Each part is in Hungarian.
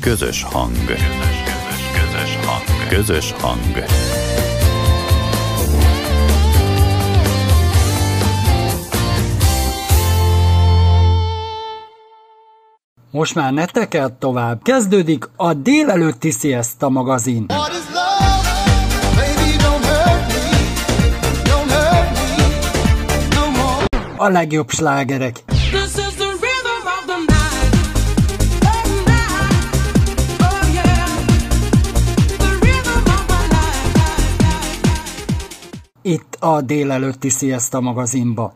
Közös hang. Közös, közös, közös hang. Közös hang. Most már ne tekert tovább. Kezdődik a délelőtti Siesta magazin. A legjobb slágerek. Itt a délelőtti Siesta magazinba.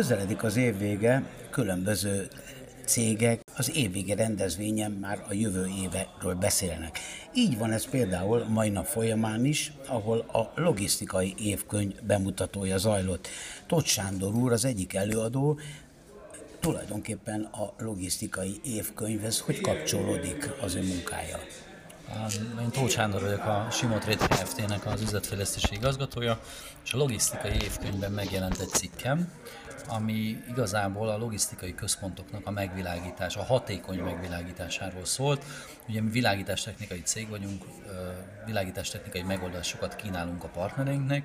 Közeledik az év vége, különböző cégek az évvége rendezvényen már a jövő éveről beszélnek. Így van ez például mai nap folyamán is, ahol a logisztikai évkönyv bemutatója zajlott. Tóth Sándor úr az egyik előadó, tulajdonképpen a logisztikai évkönyvhez hogy kapcsolódik az ő munkája? Én Tóth Sándor vagyok, a Simotrade Kft-nek az üzletfejlesztési igazgatója, és a logisztikai évkönyvben megjelent egy cikkem, ami igazából a logisztikai központoknak a megvilágítás, a hatékony megvilágításáról szólt. Ugye mi világítástechnikai cég vagyunk, világítástechnikai megoldásokat kínálunk a partnereinknek,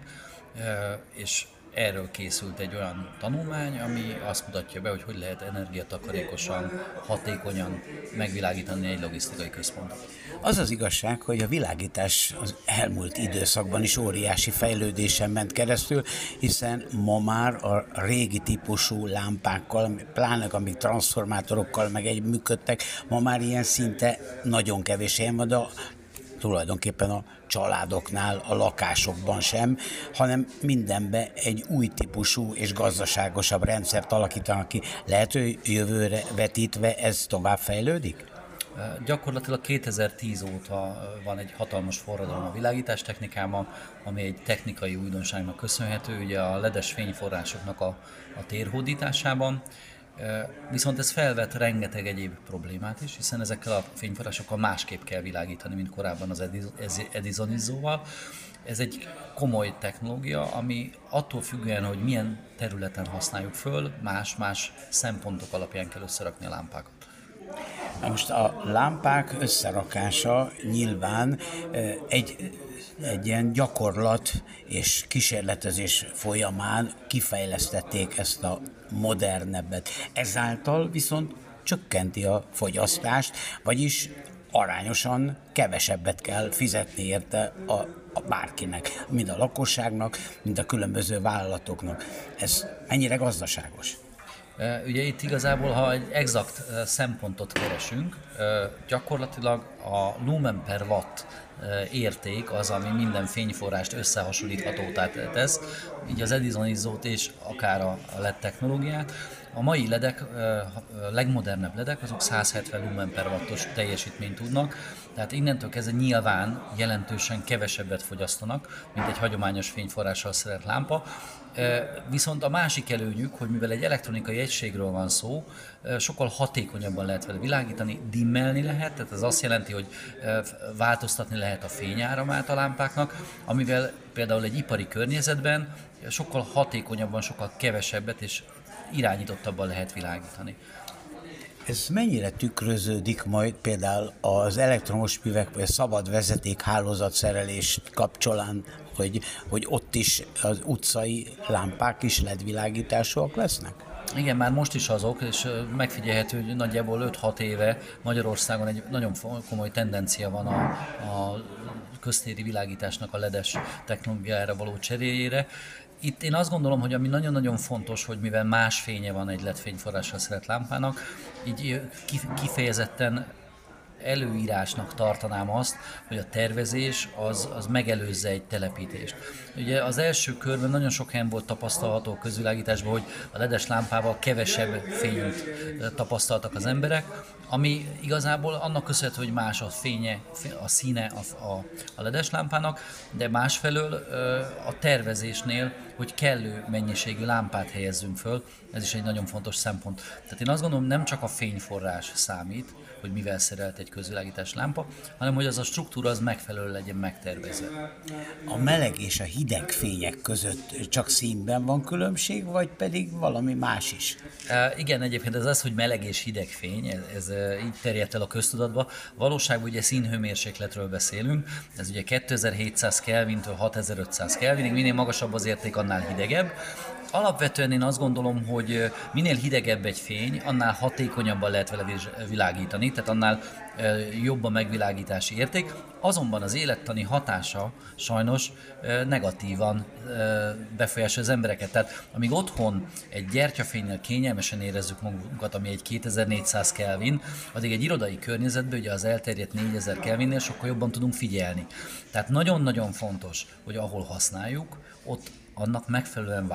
és erről készült egy olyan tanulmány, ami azt mutatja be, hogy hogy lehet energiatakarékosan, hatékonyan megvilágítani egy logisztikai központot. Az az igazság, hogy a világítás az elmúlt időszakban is óriási fejlődésen ment keresztül, hiszen ma már a régi típusú lámpákkal, pláne amik transformátorokkal meg egy működtek, ma már ilyen szinte nagyon kevés helyen van, de tulajdonképpen a családoknál, a lakásokban sem, hanem mindenbe egy új típusú és gazdaságosabb rendszert alakítanak ki. Lehet, hogy jövőre vetítve ez tovább fejlődik? Gyakorlatilag 2010 óta van egy hatalmas forradalom a világítás technikában, ami egy technikai újdonságnak köszönhető, ugye a ledes fényforrásoknak a, a térhódításában, Viszont ez felvet rengeteg egyéb problémát is, hiszen ezekkel a fényforrásokkal másképp kell világítani, mint korábban az Edisonizóval. Ez egy komoly technológia, ami attól függően, hogy milyen területen használjuk föl, más-más szempontok alapján kell összerakni a lámpákat. Na most a lámpák összerakása nyilván egy egy ilyen gyakorlat és kísérletezés folyamán kifejlesztették ezt a modernebbet. Ezáltal viszont csökkenti a fogyasztást, vagyis arányosan kevesebbet kell fizetni érte a, a bárkinek, mind a lakosságnak, mind a különböző vállalatoknak. Ez mennyire gazdaságos? Ugye itt igazából, ha egy exakt szempontot keresünk, gyakorlatilag a lumen per watt érték az, ami minden fényforrást összehasonlíthatótá tesz, így az Edison izzót és akár a LED technológiát. A mai ledek, a legmodernebb ledek, azok 170 lumen per wattos teljesítményt tudnak, tehát innentől kezdve nyilván jelentősen kevesebbet fogyasztanak, mint egy hagyományos fényforrással szerelt lámpa, Viszont a másik előnyük, hogy mivel egy elektronikai egységről van szó, sokkal hatékonyabban lehet vele világítani, dimmelni lehet, tehát ez azt jelenti, hogy változtatni lehet a fényáramát a lámpáknak, amivel például egy ipari környezetben sokkal hatékonyabban, sokkal kevesebbet és irányítottabban lehet világítani. Ez mennyire tükröződik majd például az elektromos művek vagy a szabad vezeték hálózatszerelés kapcsolán, hogy, hogy ott is az utcai lámpák is ledvilágításúak lesznek? Igen, már most is azok, és megfigyelhető, hogy nagyjából 5-6 éve Magyarországon egy nagyon komoly tendencia van a, a köztéri világításnak a ledes technológiára való cseréjére. Itt én azt gondolom, hogy ami nagyon-nagyon fontos, hogy mivel más fénye van egy LED fényforrással szeret lámpának, így kifejezetten előírásnak tartanám azt, hogy a tervezés az, az megelőzze egy telepítést. Ugye az első körben nagyon sok helyen volt tapasztalható a közvilágításban, hogy a ledes lámpával kevesebb fényt tapasztaltak az emberek, ami igazából annak köszönhető, hogy más a fénye, a színe a, a, a ledes lámpának, de másfelől a tervezésnél, hogy kellő mennyiségű lámpát helyezzünk föl, ez is egy nagyon fontos szempont. Tehát én azt gondolom, nem csak a fényforrás számít, hogy mivel szerelt egy közvilágítás lámpa, hanem hogy az a struktúra az megfelelő legyen megtervezve. A meleg és a hideg fények között csak színben van különbség, vagy pedig valami más is? E, igen, egyébként ez az, hogy meleg és hideg fény, ez, ez így terjedt el a köztudatba. Valóságban ugye színhőmérsékletről beszélünk, ez ugye 2700 Kelvintől 6500 Kelvinig, minél magasabb az érték, annál hidegebb. Alapvetően én azt gondolom, hogy minél hidegebb egy fény, annál hatékonyabban lehet vele világítani, tehát annál jobb a megvilágítási érték, azonban az élettani hatása sajnos negatívan befolyásolja az embereket. Tehát amíg otthon egy gyertyafénynél kényelmesen érezzük magunkat, ami egy 2400 Kelvin, addig egy irodai környezetben, ugye az elterjedt 4000 Kelvinnél sokkal jobban tudunk figyelni. Tehát nagyon-nagyon fontos, hogy ahol használjuk, ott annak megfelelően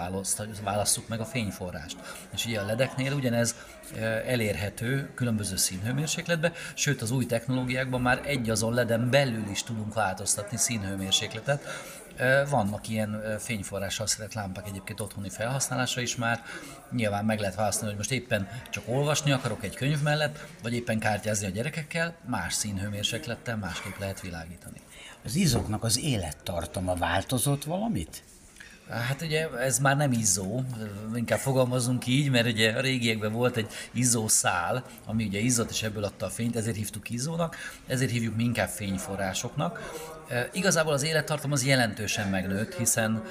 válasszuk meg a fényforrást. És ugye a ledeknél ugyanez elérhető különböző színhőmérsékletbe, sőt az új technológiákban már egy azon leden belül is tudunk változtatni színhőmérsékletet, vannak ilyen fényforrással szeret lámpák egyébként otthoni felhasználásra is már. Nyilván meg lehet választani, hogy most éppen csak olvasni akarok egy könyv mellett, vagy éppen kártyázni a gyerekekkel, más színhőmérséklettel másképp lehet világítani. Az izoknak az élettartama változott valamit? Hát ugye ez már nem izzó, inkább fogalmazunk így, mert ugye a régiekben volt egy izzó szál, ami ugye izzott és ebből adta a fényt, ezért hívtuk izzónak, ezért hívjuk mi inkább fényforrásoknak. Igazából az élettartam az jelentősen megnőtt, hiszen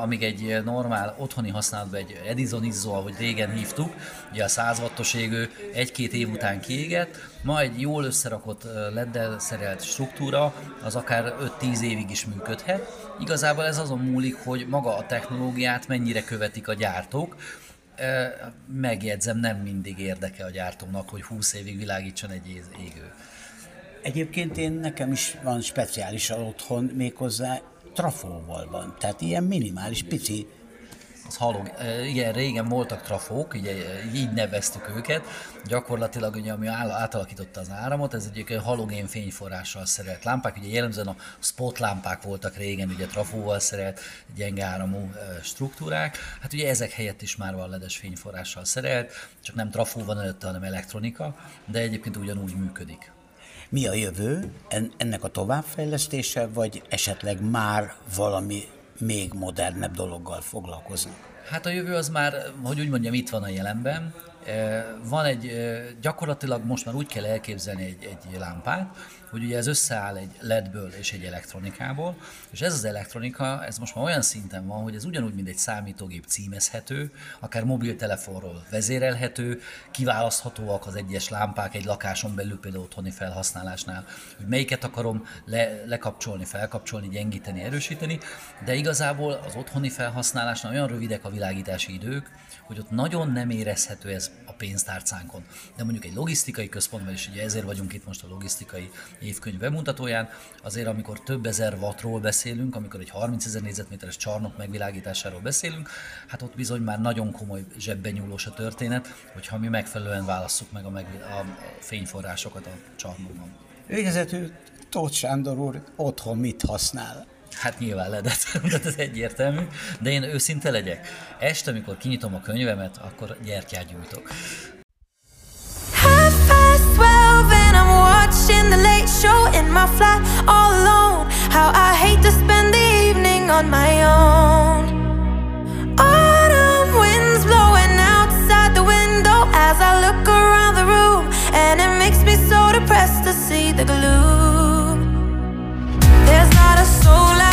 amíg egy normál otthoni használatban egy Edison izzó, ahogy régen hívtuk, ugye a 100 wattos égő egy-két év után kiégett, ma egy jól összerakott leddel szerelt struktúra az akár 5-10 évig is működhet. Igazából ez azon múlik, hogy maga a technológiát mennyire követik a gyártók, megjegyzem, nem mindig érdeke a gyártónak, hogy 20 évig világítson egy égő. Egyébként én nekem is van speciális otthon, méghozzá trafóval van. Tehát ilyen minimális, pici az halog. Igen, régen voltak trafók, ugye így neveztük őket. Gyakorlatilag ugye, ami átalakította az áramot, ez egy halogén fényforrással szerelt lámpák. Ugye jellemzően a spot lámpák voltak régen, ugye trafóval szerelt, gyenge áramú struktúrák. Hát ugye ezek helyett is már van ledes fényforrással szerelt, csak nem trafó van előtte, hanem elektronika, de egyébként ugyanúgy működik. Mi a jövő ennek a továbbfejlesztése, vagy esetleg már valami még modernebb dologgal foglalkoznak? Hát a jövő az már, hogy úgy mondjam, itt van a jelenben. Van egy, gyakorlatilag most már úgy kell elképzelni egy, egy lámpát, hogy ugye ez összeáll egy ledből és egy elektronikából, és ez az elektronika, ez most már olyan szinten van, hogy ez ugyanúgy, mint egy számítógép címezhető, akár mobiltelefonról vezérelhető, kiválaszthatóak az egyes lámpák egy lakáson belül, például otthoni felhasználásnál, hogy melyiket akarom le, lekapcsolni, felkapcsolni, gyengíteni, erősíteni, de igazából az otthoni felhasználásnál olyan rövidek a világítási idők, hogy ott nagyon nem érezhető ez a pénztárcánkon. De mondjuk egy logisztikai központban, és ugye ezért vagyunk itt most a logisztikai évkönyv bemutatóján, azért amikor több ezer wattról beszélünk, amikor egy 30 ezer négyzetméteres csarnok megvilágításáról beszélünk, hát ott bizony már nagyon komoly zsebben nyúlós a történet, hogyha mi megfelelően válasszuk meg a, meg, a fényforrásokat a csarnokban. Végezetül Tóth Sándor úr otthon mit használ? Hát nyilván ledet, tehát ez egyértelmű, de én őszinte legyek. Este, amikor kinyitom a könyvemet, akkor gyertyát gyújtok. on my own. Autumn winds blowing outside the window as I look around the room, and it makes me so depressed to see the gloom. sola.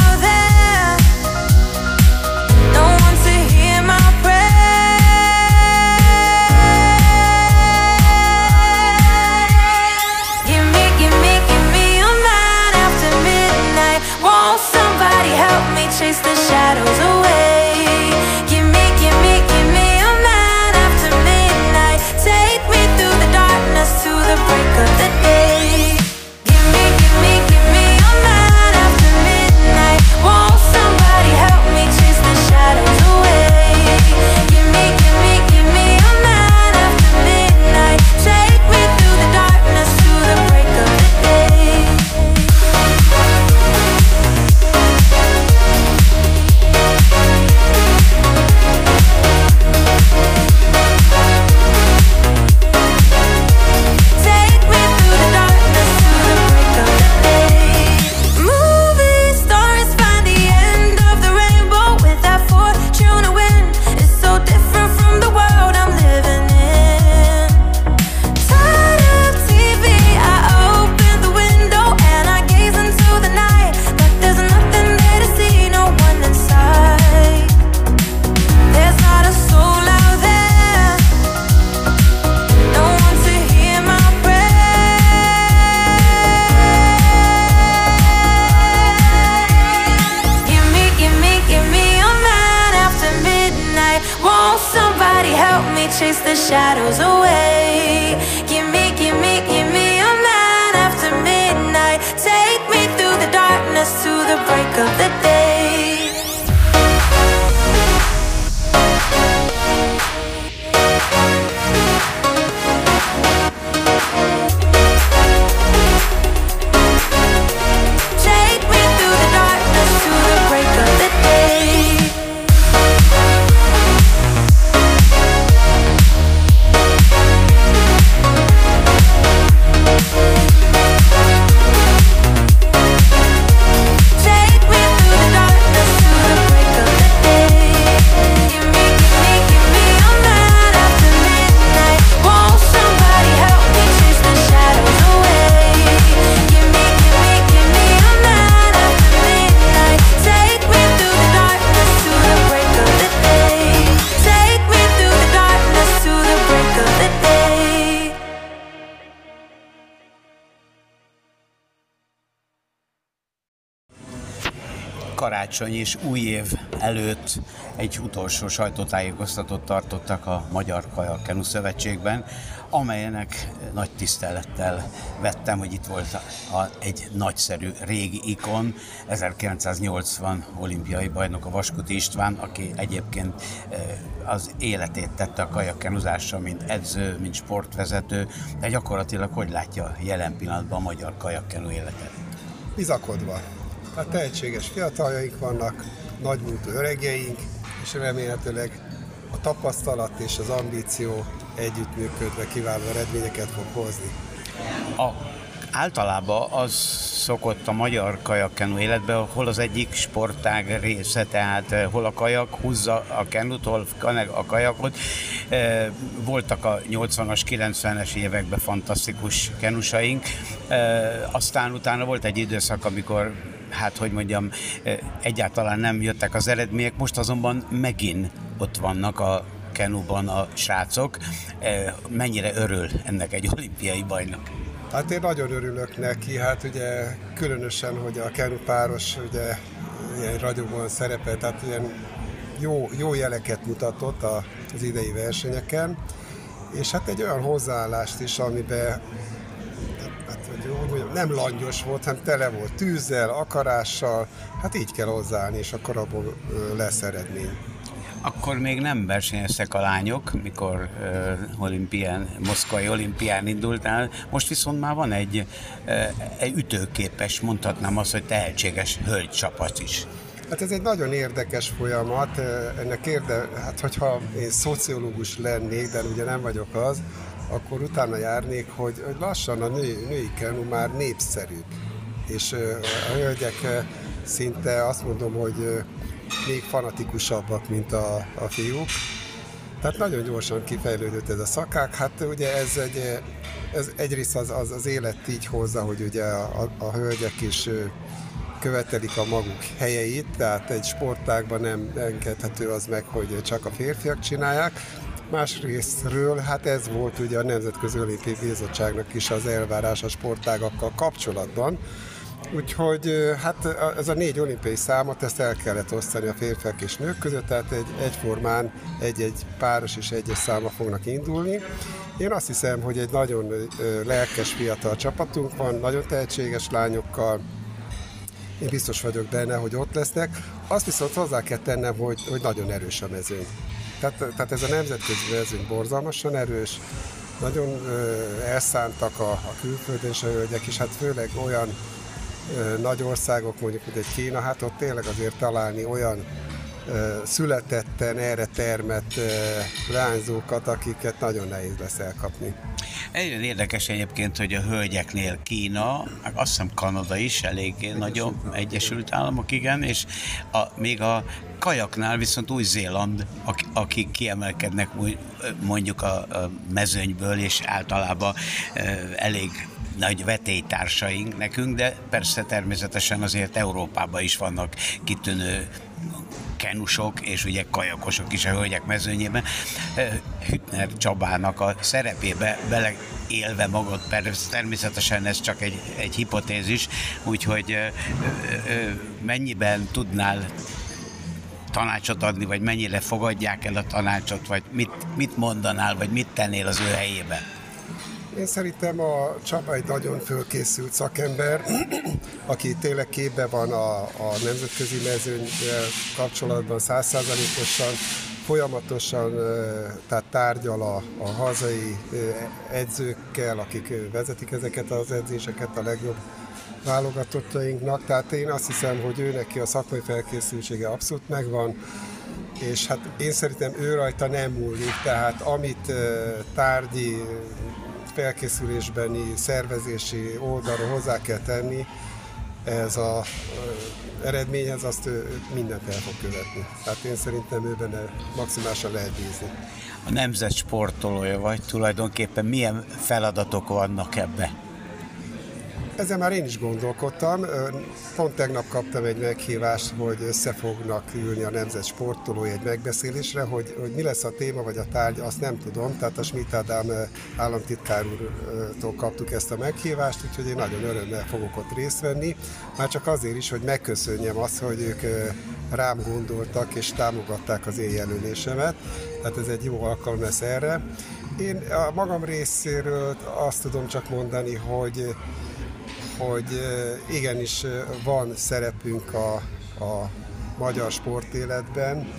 Karácsony és új év előtt egy utolsó sajtótájékoztatót tartottak a Magyar Kajakkenu Szövetségben, amelyenek nagy tisztelettel vettem, hogy itt volt a, a, egy nagyszerű régi ikon, 1980 olimpiai bajnok a Vaskuti István, aki egyébként eh, az életét tette a kajakkenuzásra, mint edző, mint sportvezető, de gyakorlatilag hogy látja jelen pillanatban a magyar kajakkenu életet? Bizakodva. Hát tehetséges fiataljaink vannak, nagymúltú öregjeink, és remélhetőleg a tapasztalat és az ambíció együttműködve kiváló eredményeket fog hozni. A, általában az szokott a magyar kajakkenu életbe, hol az egyik sportág része, tehát eh, hol a kajak húzza a kenut, hol a kajakot. Eh, voltak a 80-as, 90-es években fantasztikus kenusaink, eh, aztán utána volt egy időszak, amikor hát hogy mondjam, egyáltalán nem jöttek az eredmények, most azonban megint ott vannak a kenuban a srácok. Mennyire örül ennek egy olimpiai bajnok? Hát én nagyon örülök neki, hát ugye különösen, hogy a kenu páros ugye ilyen ragyogóan szerepel, tehát ilyen jó, jó jeleket mutatott az idei versenyeken, és hát egy olyan hozzáállást is, amiben hogy mondjam, nem langyos volt, hanem tele volt tűzzel, akarással, hát így kell hozzáállni, és akkor abból lesz eredmény. Akkor még nem versenyeztek a lányok, mikor uh, olimpián, moszkvai olimpián indultál. Most viszont már van egy, uh, egy ütőképes, mondhatnám azt, hogy tehetséges hölgycsapat is. Hát ez egy nagyon érdekes folyamat. Ennek érde, hát hogyha én szociológus lennék, de ugye nem vagyok az, akkor utána járnék, hogy, hogy lassan a női, női kenu már népszerű. És a hölgyek szinte azt mondom, hogy még fanatikusabbak, mint a, a fiúk. Tehát nagyon gyorsan kifejlődött ez a szakák. Hát ugye ez egy, ez egyrészt az, az, az élet így hozza, hogy ugye a, a, a hölgyek is követelik a maguk helyeit, tehát egy sportágban nem engedhető az meg, hogy csak a férfiak csinálják. Másrésztről, hát ez volt ugye a Nemzetközi Olimpiai Bizottságnak is az elvárás a sportágakkal kapcsolatban, Úgyhogy hát ez a négy olimpiai számot, ezt el kellett osztani a férfiak és nők között, tehát egy, egyformán egy-egy páros és egyes száma fognak indulni. Én azt hiszem, hogy egy nagyon lelkes fiatal csapatunk van, nagyon tehetséges lányokkal, én biztos vagyok benne, hogy ott lesznek. Azt viszont hozzá kell tennem, hogy, hogy nagyon erős a mezőny. Tehát, tehát ez a nemzetközi mezőny borzalmasan erős, nagyon elszántak a, a külföldön hölgyek, és hát főleg olyan nagy országok, mondjuk mint egy Kína, hát ott tényleg azért találni olyan születetten, erre termett leányzókat, akiket nagyon nehéz lesz elkapni. Egyre érdekes egyébként, hogy a hölgyeknél Kína, azt hiszem Kanada is elég Egyesült nagyon, Államok. Egyesült Államok, igen, és a, még a kajaknál viszont Új-Zéland, akik kiemelkednek mondjuk a, a mezőnyből, és általában elég nagy vetélytársaink nekünk, de persze természetesen azért Európában is vannak kitűnő kenusok és ugye kajakosok is a hölgyek mezőnyében. Hütner Csabának a szerepébe beleélve magad, persze természetesen ez csak egy, egy hipotézis, úgyhogy mennyiben tudnál tanácsot adni, vagy mennyire fogadják el a tanácsot, vagy mit, mit mondanál, vagy mit tennél az ő helyében? Én szerintem a Csaba egy nagyon fölkészült szakember, aki tényleg képbe van a, a nemzetközi mezőny kapcsolatban százszázalékosan, folyamatosan tehát tárgyal a, a hazai edzőkkel, akik vezetik ezeket az edzéseket a legjobb válogatottainknak. Tehát én azt hiszem, hogy ő neki a szakmai felkészültsége abszolút megvan, és hát én szerintem ő rajta nem múlik, tehát amit tárgyi felkészülésbeni, szervezési oldalról hozzá kell tenni, ez a eredményhez azt ő mindent el fog követni. Tehát én szerintem ő benne maximálisan lehet bízni. A nemzet sportolója vagy, tulajdonképpen milyen feladatok vannak ebbe? Ezen már én is gondolkodtam. Pont tegnap kaptam egy meghívást, hogy össze fognak ülni a Nemzet Sportolói egy megbeszélésre, hogy, hogy mi lesz a téma vagy a tárgy, azt nem tudom. Tehát a Schmidt Ádám államtitkár úrtól kaptuk ezt a meghívást, úgyhogy én nagyon örömmel fogok ott részt venni. Már csak azért is, hogy megköszönjem azt, hogy ők rám gondoltak és támogatták az én jelölésemet. Tehát ez egy jó alkalom lesz erre. Én a magam részéről azt tudom csak mondani, hogy hogy igenis van szerepünk a, a magyar sportéletben,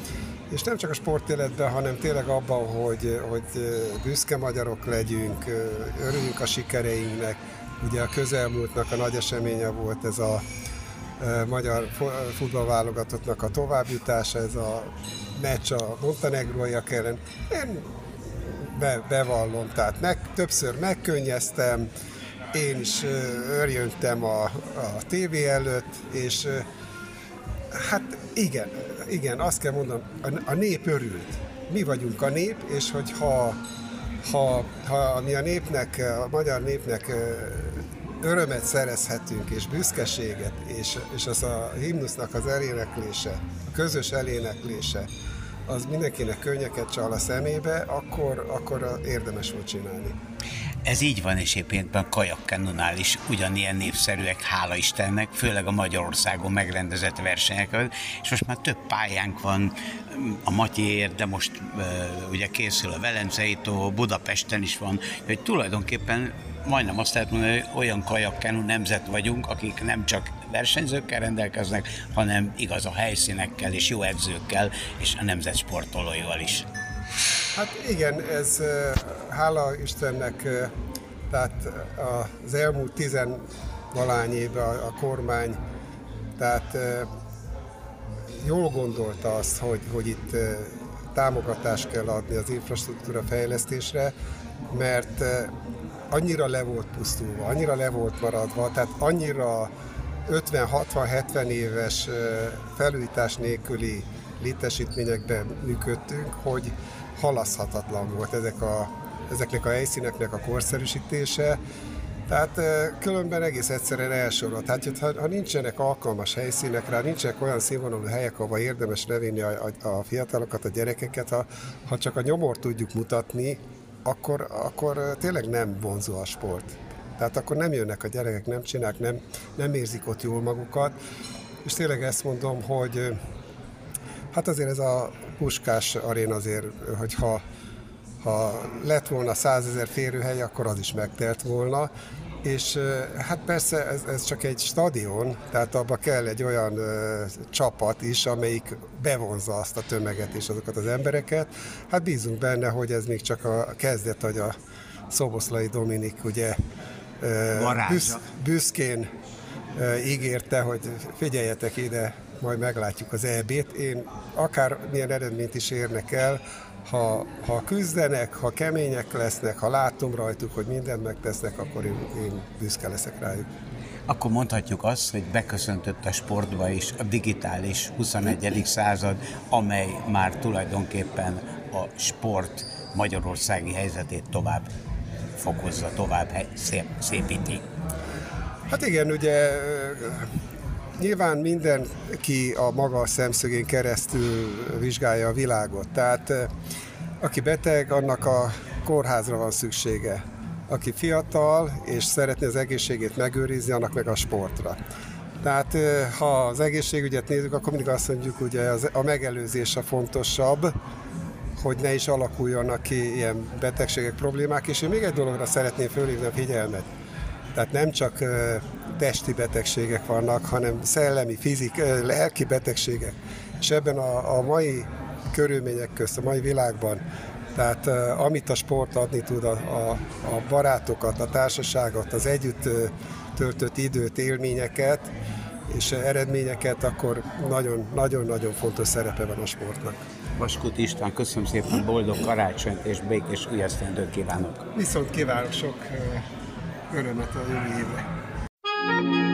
és nem csak a sportéletben, hanem tényleg abban, hogy, hogy büszke magyarok legyünk, örüljünk a sikereinknek. Ugye a közelmúltnak a nagy eseménye volt ez a magyar futballválogatottnak a továbbjutása, ez a meccs a montenegróiak ellen. Én be, bevallom, tehát meg, többször megkönnyeztem, én is örjöntem a, a tévé előtt, és hát igen, igen, azt kell mondanom, a, a nép örült. Mi vagyunk a nép, és hogyha ha, ha mi a népnek, a magyar népnek örömet szerezhetünk, és büszkeséget, és, és az a himnusznak az eléneklése, a közös eléneklése, az mindenkinek könnyeket csal a szemébe, akkor, akkor érdemes volt csinálni. Ez így van, és éppen a kajakkenonál is ugyanilyen népszerűek, hála Istennek, főleg a Magyarországon megrendezett versenyek, és most már több pályánk van a Matyéért, de most ugye készül a Velencei tó, Budapesten is van, hogy tulajdonképpen majdnem azt lehet mondani, hogy olyan kajakkenú nemzet vagyunk, akik nem csak versenyzőkkel rendelkeznek, hanem igaz a helyszínekkel és jó edzőkkel, és a nemzet sportolóival is. Hát igen, ez hála Istennek, tehát az elmúlt tizen valány évben a, kormány, tehát jól gondolta azt, hogy, hogy itt támogatást kell adni az infrastruktúra fejlesztésre, mert annyira le volt pusztulva, annyira le volt maradva, tehát annyira 50-60-70 éves felújítás nélküli létesítményekben működtünk, hogy halaszthatatlan volt ezek a, ezeknek a helyszíneknek a korszerűsítése, tehát különben egész egyszerűen elsorolt. Hát ha, ha nincsenek alkalmas helyszínek rá, nincsenek olyan színvonalú helyek, ahol érdemes levinni a, a, a fiatalokat, a gyerekeket, ha, ha csak a nyomort tudjuk mutatni, akkor, akkor tényleg nem vonzó a sport. Tehát akkor nem jönnek a gyerekek, nem csinálják, nem, nem érzik ott jól magukat. És tényleg ezt mondom, hogy hát azért ez a Puskás aréna azért, hogyha ha lett volna százezer férőhely, akkor az is megtelt volna. És hát persze ez, ez csak egy stadion, tehát abba kell egy olyan ö, csapat is, amelyik bevonza azt a tömeget és azokat az embereket. Hát bízunk benne, hogy ez még csak a kezdet, hogy a Szoboszlai Dominik ugye ö, büsz, büszkén ö, ígérte, hogy figyeljetek ide, majd meglátjuk az EB-t. Én akár milyen eredményt is érnek el, ha, ha küzdenek, ha kemények lesznek, ha látom rajtuk, hogy mindent megtesznek, akkor én, én büszke leszek rájuk. Akkor mondhatjuk azt, hogy beköszöntött a sportba is a digitális 21. század, amely már tulajdonképpen a sport magyarországi helyzetét tovább fokozza, tovább szép, szépíti. Hát igen, ugye Nyilván mindenki a maga szemszögén keresztül vizsgálja a világot. Tehát aki beteg, annak a kórházra van szüksége. Aki fiatal és szeretné az egészségét megőrizni, annak meg a sportra. Tehát ha az egészségügyet nézzük, akkor mindig azt mondjuk, hogy a megelőzés a fontosabb, hogy ne is alakuljanak ki ilyen betegségek, problémák. És én még egy dologra szeretném fölhívni a figyelmet. Tehát nem csak testi betegségek vannak, hanem szellemi, fizik, lelki betegségek. És ebben a, a mai körülmények közt, a mai világban, tehát amit a sport adni tud, a, a, a barátokat, a társaságot, az együtt töltött időt, élményeket és eredményeket, akkor nagyon-nagyon fontos szerepe van a sportnak. Vaskut István, köszönöm szépen, boldog karácsonyt és békés új esztendőt kívánok! Viszont kívánok sok örömet a jövő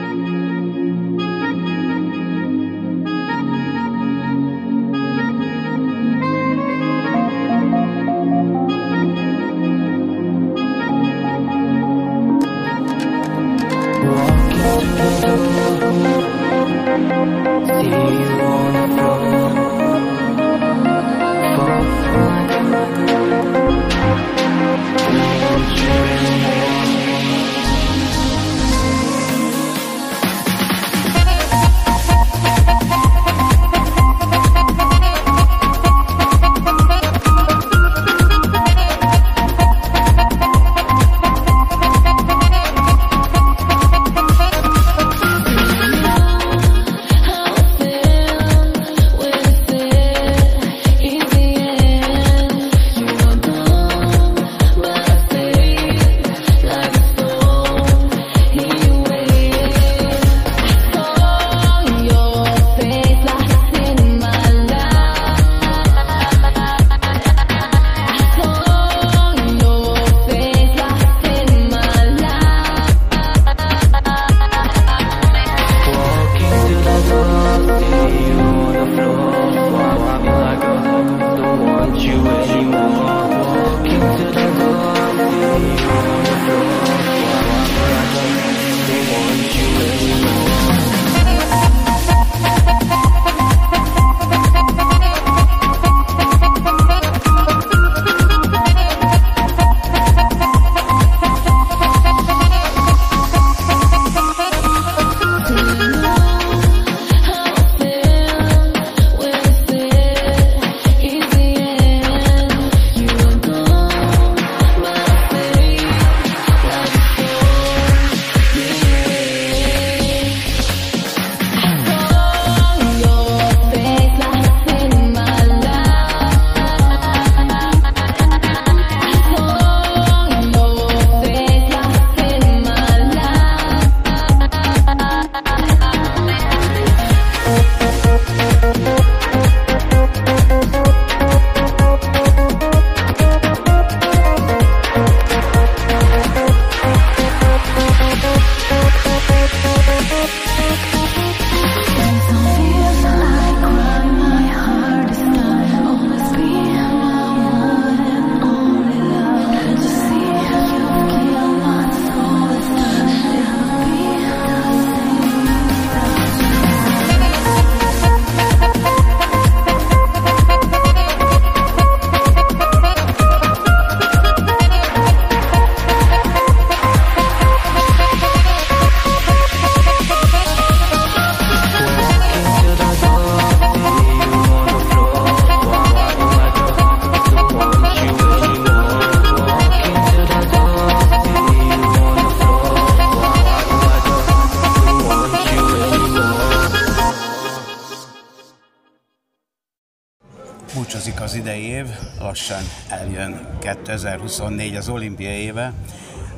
2024 az olimpia éve,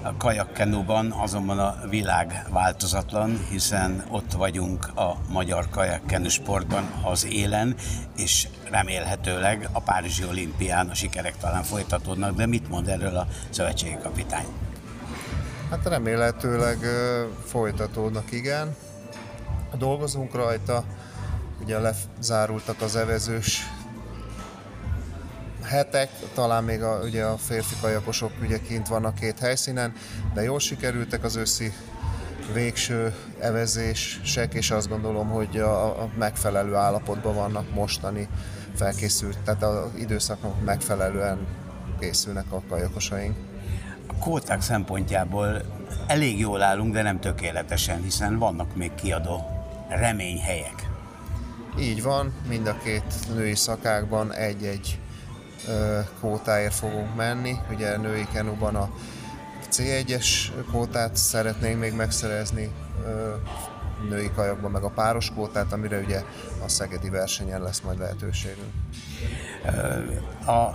a kajakkenúban azonban a világ változatlan, hiszen ott vagyunk a magyar kajakkenu sportban az élen, és remélhetőleg a Párizsi olimpián a sikerek talán folytatódnak, de mit mond erről a szövetségi kapitány? Hát remélhetőleg folytatódnak, igen. Dolgozunk rajta, ugye lezárultak az evezős hetek, talán még a, ugye a férfi kajakosok ugye kint vannak két helyszínen, de jól sikerültek az őszi végső evezések, és azt gondolom, hogy a, a megfelelő állapotban vannak mostani felkészült, tehát az időszaknak megfelelően készülnek a kajakosaink. A kóták szempontjából elég jól állunk, de nem tökéletesen, hiszen vannak még kiadó reményhelyek. Így van, mind a két női szakákban egy-egy kvótáért fogunk menni. Ugye női kenuban a C1-es kvótát szeretnénk még megszerezni, női kajakban meg a páros kvótát, amire ugye a szegedi versenyen lesz majd lehetőségünk. A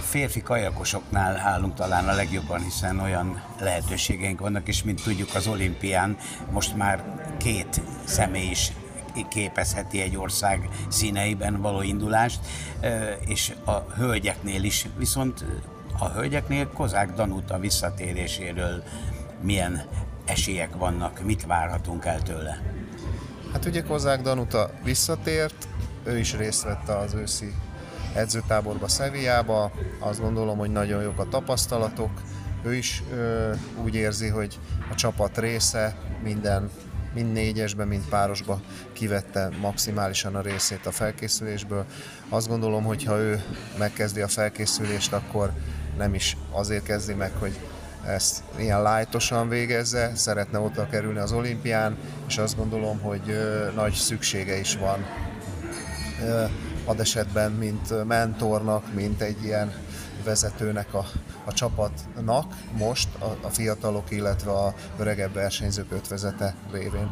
férfi kajakosoknál állunk talán a legjobban, hiszen olyan lehetőségeink vannak, és mint tudjuk az olimpián most már két személy is képezheti egy ország színeiben való indulást, és a hölgyeknél is. Viszont a hölgyeknél Kozák Danuta visszatéréséről milyen esélyek vannak, mit várhatunk el tőle? Hát ugye Kozák Danuta visszatért, ő is részt vett az őszi edzőtáborba Szeviába, azt gondolom, hogy nagyon jók a tapasztalatok, ő is ö, úgy érzi, hogy a csapat része, minden mind négyesben, mind párosba kivette maximálisan a részét a felkészülésből. Azt gondolom, hogy ha ő megkezdi a felkészülést, akkor nem is azért kezdi meg, hogy ezt ilyen lájtosan végezze, szeretne oda kerülni az olimpián, és azt gondolom, hogy nagy szüksége is van ad esetben, mint mentornak, mint egy ilyen vezetőnek a, a csapatnak most a, a fiatalok, illetve a öregebb versenyzők ötvezete révén.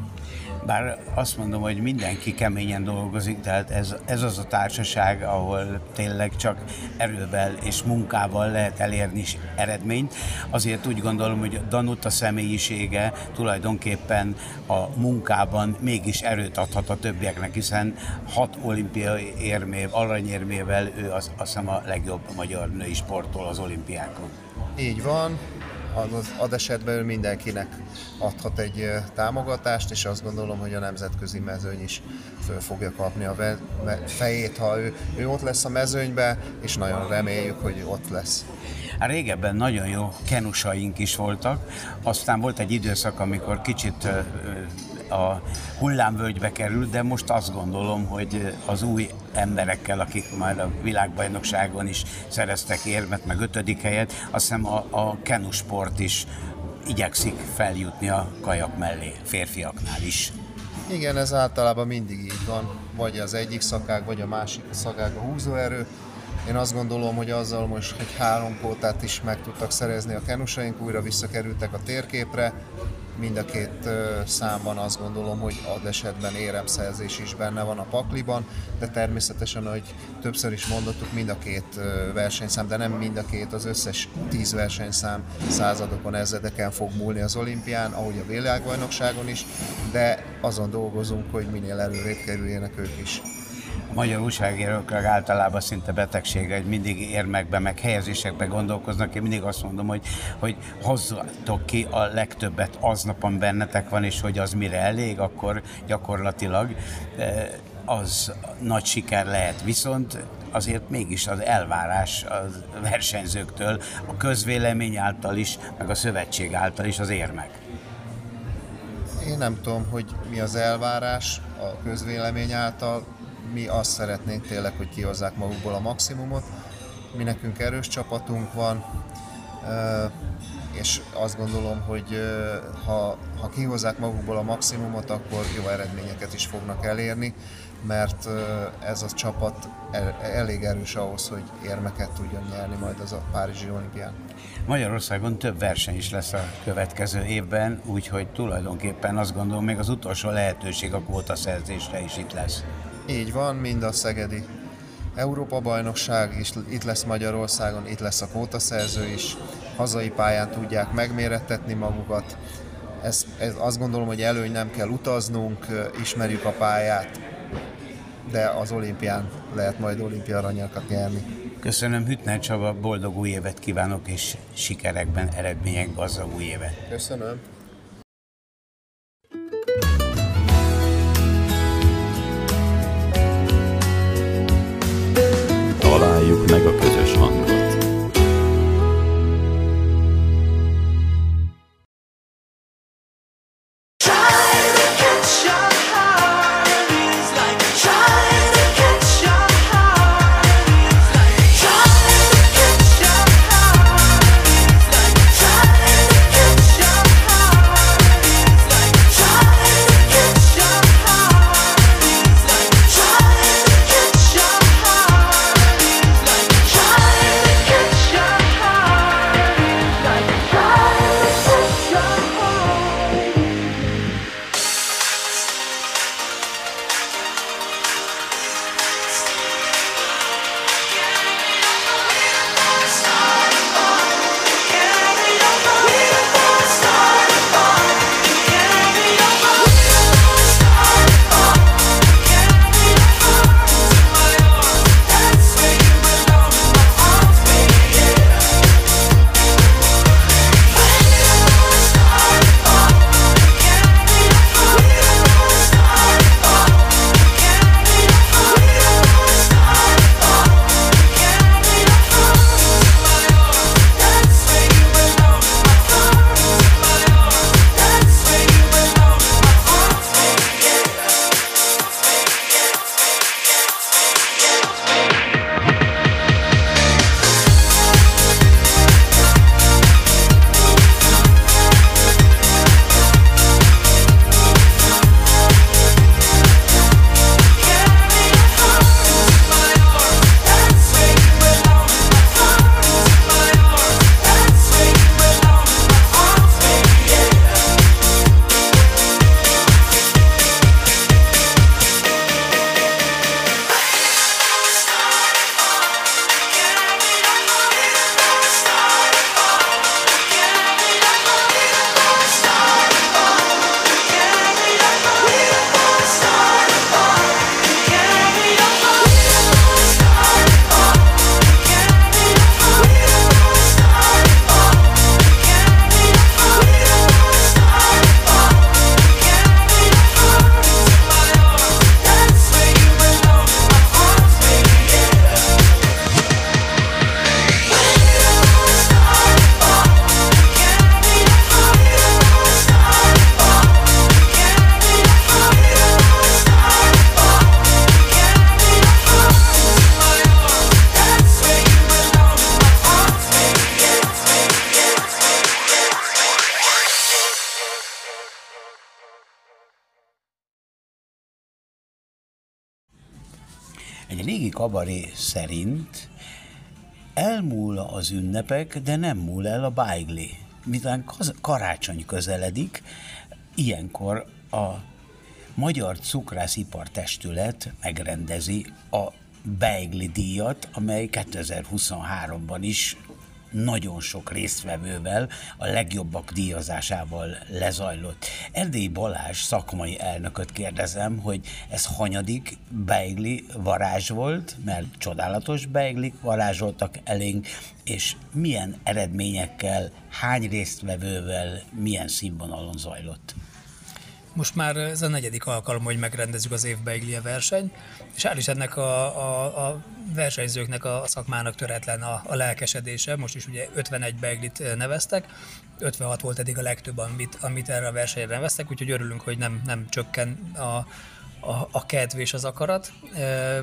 Bár azt mondom, hogy mindenki keményen dolgozik, tehát ez, ez az a társaság, ahol tényleg csak erővel és munkával lehet elérni eredményt. Azért úgy gondolom, hogy Danut a személyisége tulajdonképpen a munkában mégis erőt adhat a többieknek, hiszen hat olimpiai érmév, aranyérmével ő az, azt hiszem a legjobb magyar női sportol az olimpiákon. Így van, az ad esetben ő mindenkinek adhat egy támogatást, és azt gondolom, hogy a nemzetközi mezőny is föl fogja kapni a fejét, ha ő, ő ott lesz a mezőnybe, és nagyon reméljük, hogy ott lesz. Hát régebben nagyon jó kenusaink is voltak, aztán volt egy időszak, amikor kicsit a hullámvölgybe került, de most azt gondolom, hogy az új emberekkel, akik már a világbajnokságon is szereztek érmet, meg ötödik helyet, azt hiszem a, a kenusport is igyekszik feljutni a kajak mellé, férfiaknál is. Igen, ez általában mindig így van, vagy az egyik szakág, vagy a másik szakág a húzóerő. Én azt gondolom, hogy azzal most, hogy három kótát is meg tudtak szerezni a kenusaink, újra visszakerültek a térképre, mind a két számban azt gondolom, hogy ad esetben éremszerzés is benne van a pakliban, de természetesen, hogy többször is mondottuk, mind a két versenyszám, de nem mind a két, az összes tíz versenyszám századokon, ezredeken fog múlni az olimpián, ahogy a világbajnokságon is, de azon dolgozunk, hogy minél előrébb kerüljenek ők is magyar újságírók általában szinte betegsége, hogy mindig érmekbe, meg helyezésekbe gondolkoznak. Én mindig azt mondom, hogy, hogy hozzatok ki a legtöbbet aznapon bennetek van, és hogy az mire elég, akkor gyakorlatilag eh, az nagy siker lehet. Viszont azért mégis az elvárás a versenyzőktől, a közvélemény által is, meg a szövetség által is az érmek. Én nem tudom, hogy mi az elvárás a közvélemény által, mi azt szeretnénk tényleg, hogy kihozzák magukból a maximumot. Mi nekünk erős csapatunk van, és azt gondolom, hogy ha, ha kihozzák magukból a maximumot, akkor jó eredményeket is fognak elérni, mert ez a csapat elég erős ahhoz, hogy érmeket tudjon nyerni majd az a Párizsi olimpián. Magyarországon több verseny is lesz a következő évben, úgyhogy tulajdonképpen azt gondolom, még az utolsó lehetőség a kvótaszerzésre is itt lesz. Így van, mind a szegedi Európa-bajnokság is itt lesz Magyarországon, itt lesz a kótaszerző is, hazai pályán tudják megmérettetni magukat. Ez, ez azt gondolom, hogy előny nem kell utaznunk, ismerjük a pályát, de az olimpián lehet majd olimpia aranyakat nyerni. Köszönöm Hütner Csaba, boldog új évet kívánok, és sikerekben, eredmények gazdag új évet. Köszönöm. Találjuk meg a közös hangot. Kabaré szerint elmúl az ünnepek, de nem múl el a bájgli. Miután karácsony közeledik, ilyenkor a Magyar Cukrászipar Testület megrendezi a Beigli díjat, amely 2023-ban is nagyon sok résztvevővel, a legjobbak díjazásával lezajlott. Erdély Balázs szakmai elnököt kérdezem, hogy ez hanyadik beigli varázs volt, mert csodálatos beiglik varázsoltak elénk, és milyen eredményekkel, hány résztvevővel, milyen színvonalon zajlott. Most már ez a negyedik alkalom, hogy megrendezzük az év Beiglia verseny, és hál' is ennek a, a, a versenyzőknek, a szakmának töretlen a, a lelkesedése. Most is ugye 51 Beiglit neveztek, 56 volt eddig a legtöbb, amit, amit erre a versenyre neveztek, úgyhogy örülünk, hogy nem, nem csökken a, a, a kedv és az akarat. E,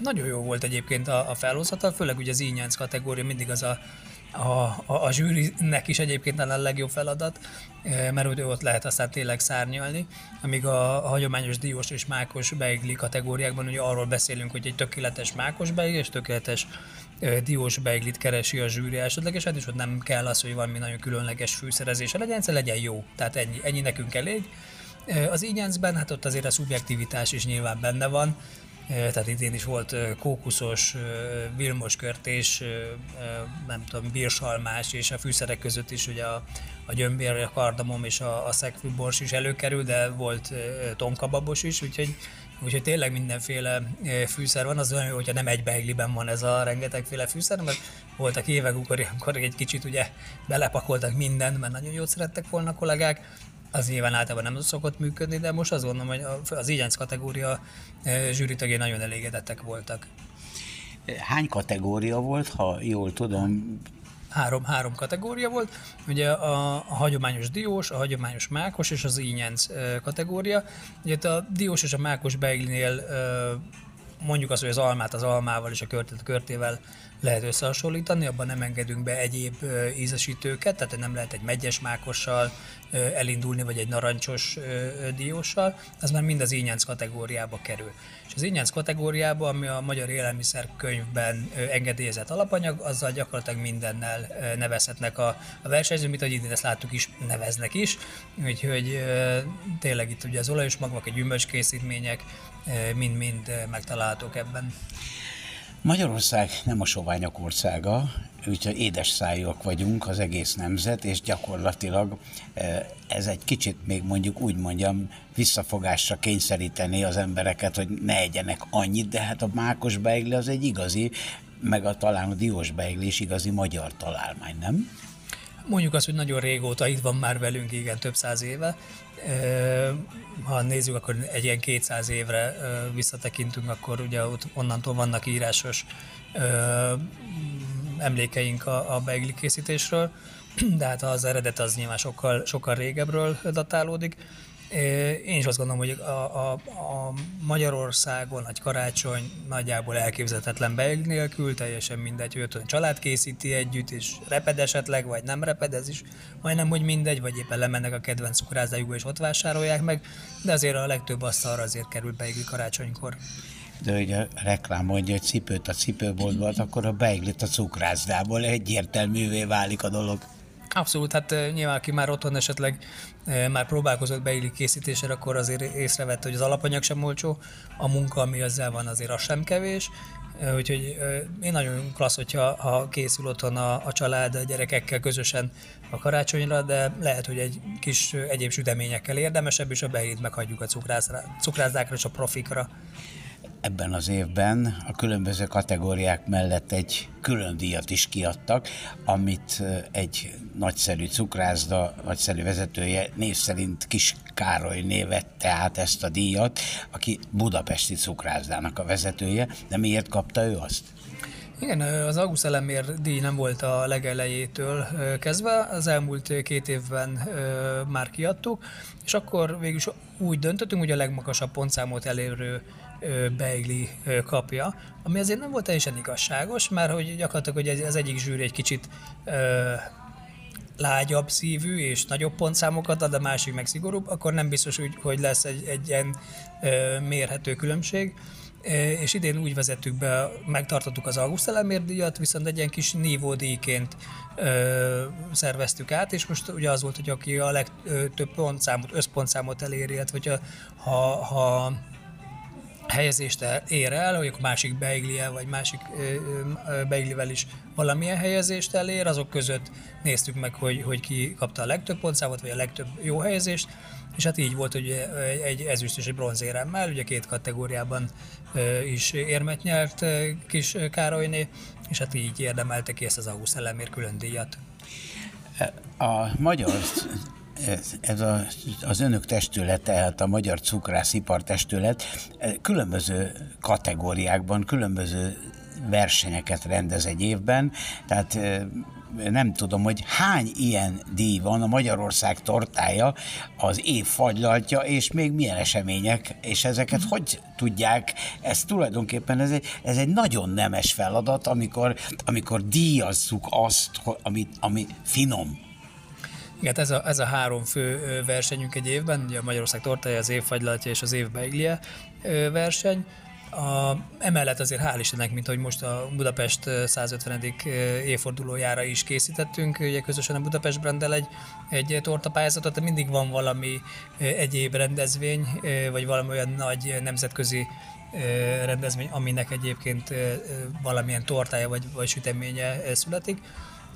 nagyon jó volt egyébként a, a felhozata, főleg ugye az ínyánc kategória mindig az a a, a, a zsűrinek is egyébként a legjobb feladat, mert hogy ott lehet aztán tényleg szárnyalni, amíg a, a hagyományos diós és mákos beigli kategóriákban ugye arról beszélünk, hogy egy tökéletes mákos beigli és tökéletes diós beiglit keresi a zsűri esetlegesen, és ott nem kell az, hogy valami nagyon különleges fűszerezése legyen, egyszer legyen jó. Tehát ennyi, ennyi nekünk elég. Az ígyáncben, hát ott azért a szubjektivitás is nyilván benne van, tehát idén is volt kókuszos, vilmoskörtés, nem tudom, bírsalmás, és a fűszerek között is ugye a, a gyömbér, a kardamom és a, a szegfűbors is előkerül, de volt tonkababos is, úgyhogy Úgyhogy tényleg mindenféle fűszer van, az olyan, hogyha nem egy beigliben van ez a rengetegféle fűszer, mert voltak évek, amikor, amikor egy kicsit ugye belepakoltak mindent, mert nagyon jót szerettek volna a kollégák, az nyilván általában nem szokott működni, de most azt gondolom, hogy az igyenc kategória zsűritagjai nagyon elégedettek voltak. Hány kategória volt, ha jól tudom? Három, három kategória volt. Ugye a, a hagyományos diós, a hagyományos mákos és az ínyenc kategória. Ugye a diós és a mákos beiglinél mondjuk azt, hogy az almát az almával és a körtét a körtével lehet összehasonlítani, abban nem engedünk be egyéb ízesítőket, tehát nem lehet egy megyes mákossal elindulni, vagy egy narancsos dióssal, az már mind az ínyenc kategóriába kerül. És az ínyenc kategóriába, ami a Magyar Élelmiszerkönyvben engedélyezett alapanyag, azzal gyakorlatilag mindennel nevezhetnek a, a versenyző, mint ahogy idén ezt láttuk is, neveznek is. Úgyhogy tényleg itt ugye az olajos magvak, a gyümölcskészítmények mind-mind megtalálhatók ebben. Magyarország nem a soványak országa, úgyhogy édes szájúak vagyunk az egész nemzet, és gyakorlatilag ez egy kicsit még mondjuk úgy mondjam visszafogásra kényszeríteni az embereket, hogy ne egyenek annyit, de hát a mákos beigli az egy igazi, meg a talán a diós beigli is igazi magyar találmány, nem? Mondjuk azt, hogy nagyon régóta itt van már velünk, igen, több száz éve. Ha nézzük, akkor egy ilyen 200 évre visszatekintünk, akkor ugye ott onnantól vannak írásos emlékeink a, a beigli készítésről, de hát az eredet az nyilván sokkal, sokkal régebről datálódik. Én is azt gondolom, hogy a, a, a Magyarországon egy karácsony nagyjából elképzelhetetlen beig nélkül, teljesen mindegy, hogy a család készíti együtt, és reped esetleg, vagy nem reped, ez is majdnem, hogy mindegy, vagy éppen lemennek a kedvenc cukrászdájukba, és ott vásárolják meg, de azért a legtöbb asztalra azért kerül beigli karácsonykor de hogy a reklám mondja, hogy cipőt a cipőboltban, akkor a beiglit a cukrászdából egyértelművé válik a dolog. Abszolút, hát nyilván aki már otthon esetleg már próbálkozott beillik készítésre, akkor azért észrevette, hogy az alapanyag sem olcsó, a munka, ami ezzel van, azért az sem kevés, úgyhogy én nagyon klassz, hogyha ha készül otthon a, a család a gyerekekkel közösen a karácsonyra, de lehet, hogy egy kis egyéb süteményekkel érdemesebb, és a beillit meghagyjuk a cukrászdákra és a profikra ebben az évben a különböző kategóriák mellett egy külön díjat is kiadtak, amit egy nagyszerű cukrászda, nagyszerű vezetője név szerint Kis Károly névette át ezt a díjat, aki budapesti cukrászdának a vezetője, de miért kapta ő azt? Igen, az August Elemér díj nem volt a legelejétől kezdve, az elmúlt két évben már kiadtuk, és akkor végül úgy döntöttünk, hogy a legmagasabb pontszámot elérő Beigli kapja, ami azért nem volt teljesen igazságos, mert hogy gyakorlatilag hogy az egyik zsűri egy kicsit ö, lágyabb szívű és nagyobb pontszámokat ad, a másik meg szigorúbb, akkor nem biztos, hogy, hogy lesz egy, egy ilyen ö, mérhető különbség. És idén úgy vezettük be, megtartottuk az August Elemér díjat, viszont egy ilyen kis nívódíjként ö, szerveztük át, és most ugye az volt, hogy aki a legtöbb pontszámot, összpontszámot eléri, illetve ha, ha helyezést ér el, vagy akkor másik beiglie, vagy másik beiglivel is valamilyen helyezést elér, azok között néztük meg, hogy, hogy ki kapta a legtöbb pontszámot, vagy a legtöbb jó helyezést, és hát így volt, hogy egy ezüst és egy bronzéremmel, ugye két kategóriában is érmet nyert kis Károlyné, és hát így érdemelte ki ezt az August Elemér külön díjat. A magyar ez, ez a, az önök testülete, hát a Magyar Cukrászipar Testület különböző kategóriákban, különböző versenyeket rendez egy évben, tehát nem tudom, hogy hány ilyen díj van a Magyarország tortája, az év fagylaltja, és még milyen események, és ezeket hogy tudják, ez tulajdonképpen ez egy, ez egy nagyon nemes feladat, amikor, amikor díjazzuk azt, ami, ami finom, igen, ez a, ez a három fő versenyünk egy évben, ugye a Magyarország tortája, az év és az év beiglie verseny. A, emellett azért hál' Istennek, mint hogy most a Budapest 150. évfordulójára is készítettünk, ugye közösen a Budapest Brandel egy, egy tortapályázatot, de mindig van valami egyéb rendezvény, vagy valami olyan nagy nemzetközi rendezvény, aminek egyébként valamilyen tortája vagy, vagy süteménye születik.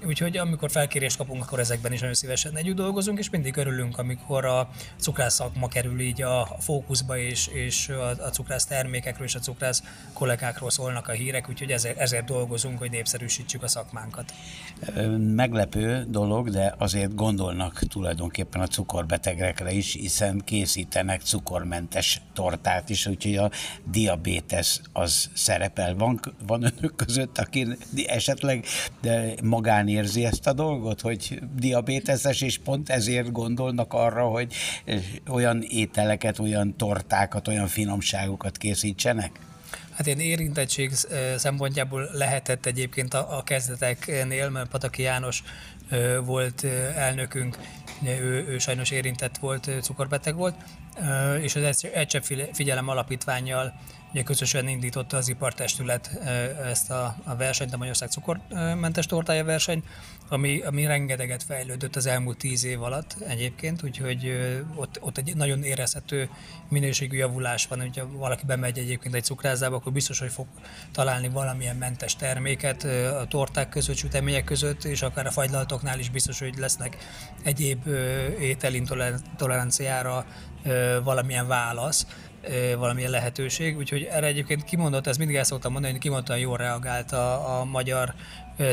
Úgyhogy amikor felkérést kapunk, akkor ezekben is nagyon szívesen együtt dolgozunk, és mindig örülünk, amikor a cukrász szakma kerül így a fókuszba, és, és a, cukrász termékekről és a cukrász kollégákról szólnak a hírek, úgyhogy ezért, ezért dolgozunk, hogy népszerűsítsük a szakmánkat. Meglepő dolog, de azért gondolnak tulajdonképpen a cukorbetegekre is, hiszen készítenek cukormentes tortát is, úgyhogy a diabétesz az szerepel. Van, van önök között, aki esetleg de magán érzi ezt a dolgot, hogy diabéteses, és pont ezért gondolnak arra, hogy eh, olyan ételeket, olyan tortákat, olyan finomságokat készítsenek? Hát én érintettség eh, szempontjából lehetett egyébként a, a kezdeteknél, mert Pataki János eh, volt elnökünk, ő, ő sajnos érintett volt, cukorbeteg volt, és az Egysebb Figyelem Alapítványjal Ugye közösen indította az ipartestület ezt a, a versenyt, a Magyarország cukormentes tortája verseny, ami, ami rengeteget fejlődött az elmúlt tíz év alatt egyébként, úgyhogy ott, ott egy nagyon érezhető minőségű javulás van, hogyha valaki bemegy egyébként egy cukrászdába, akkor biztos, hogy fog találni valamilyen mentes terméket a torták között, sütemények között, és akár a fagylaltoknál is biztos, hogy lesznek egyéb ételintoleranciára valamilyen válasz valamilyen lehetőség, úgyhogy erre egyébként kimondott, ez mindig el szoktam mondani, hogy kimondottan jól reagált a, a magyar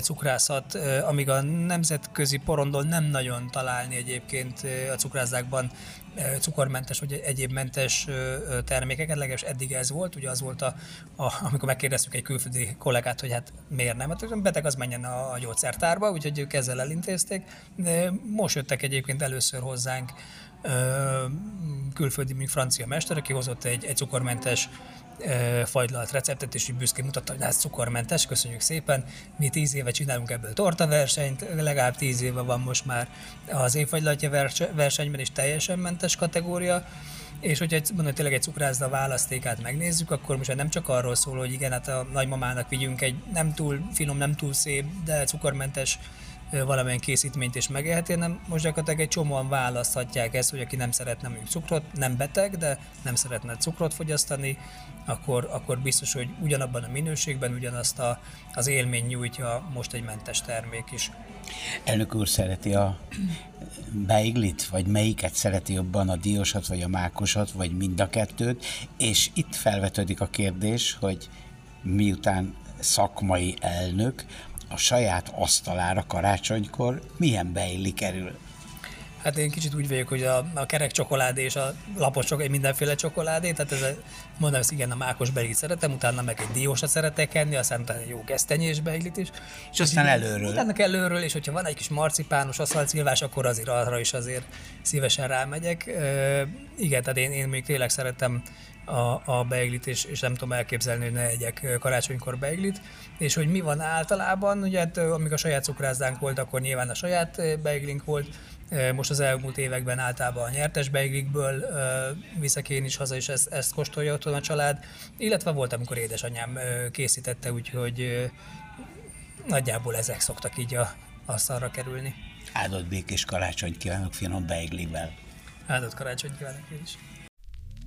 cukrászat, amíg a nemzetközi porondon nem nagyon találni egyébként a cukrászdákban cukormentes vagy egyéb mentes termékeket, legalábbis eddig ez volt, ugye az volt, a, a, amikor megkérdeztük egy külföldi kollégát, hogy hát miért nem, hát a beteg az menjen a, a gyógyszertárba, úgyhogy ők ezzel elintézték, most jöttek egyébként először hozzánk külföldi, mint francia mester, aki hozott egy, egy cukormentes fagylalt receptet, és így büszkén mutatta, hogy ez cukormentes, köszönjük szépen. Mi tíz éve csinálunk ebből tortaversenyt, legalább tíz éve van most már az évfagylatja versenyben is teljesen mentes kategória, és hogyha egy, mondom, tényleg egy cukrászda választékát megnézzük, akkor most nem csak arról szól, hogy igen, hát a nagymamának vigyünk egy nem túl finom, nem túl szép, de cukormentes valamilyen készítményt is megélheti, nem most gyakorlatilag egy csomóan választhatják ezt, hogy aki nem szeretne mondjuk cukrot, nem beteg, de nem szeretne cukrot fogyasztani, akkor, akkor biztos, hogy ugyanabban a minőségben ugyanazt a, az élmény nyújtja most egy mentes termék is. Elnök úr szereti a beiglit, vagy melyiket szereti jobban, a diósat, vagy a mákosat, vagy mind a kettőt, és itt felvetődik a kérdés, hogy miután szakmai elnök, a saját asztalára karácsonykor milyen beilli kerül? Hát én kicsit úgy vagyok, hogy a, a kerek csokoládé és a lapos csokoládé, mindenféle csokoládé, tehát ez a, mondom, ezt igen, a mákos beiglit szeretem, utána meg egy diósat szeretek enni, aztán utána jó gesztenyés beiglit is. És aztán előről. Utána előről, és hogyha van egy kis marcipános aszfaltszilvás, akkor azért arra is azért szívesen rámegyek. E, igen, tehát én, én még tényleg szeretem a, a beiglit, és, és nem tudom elképzelni, hogy ne egyek karácsonykor beiglit. És hogy mi van általában, ugye hát, amíg a saját cukrászdánk volt, akkor nyilván a saját beiglink volt, most az elmúlt években általában a nyertes beiglikből viszek én is haza, és ezt, ezt kóstolja otthon a család. Illetve volt, amikor édesanyám készítette, úgyhogy nagyjából ezek szoktak így a asztalra kerülni. Áldott békés karácsonyt kívánok finom beiglikvel. Áldott karácsonyt kívánok én is.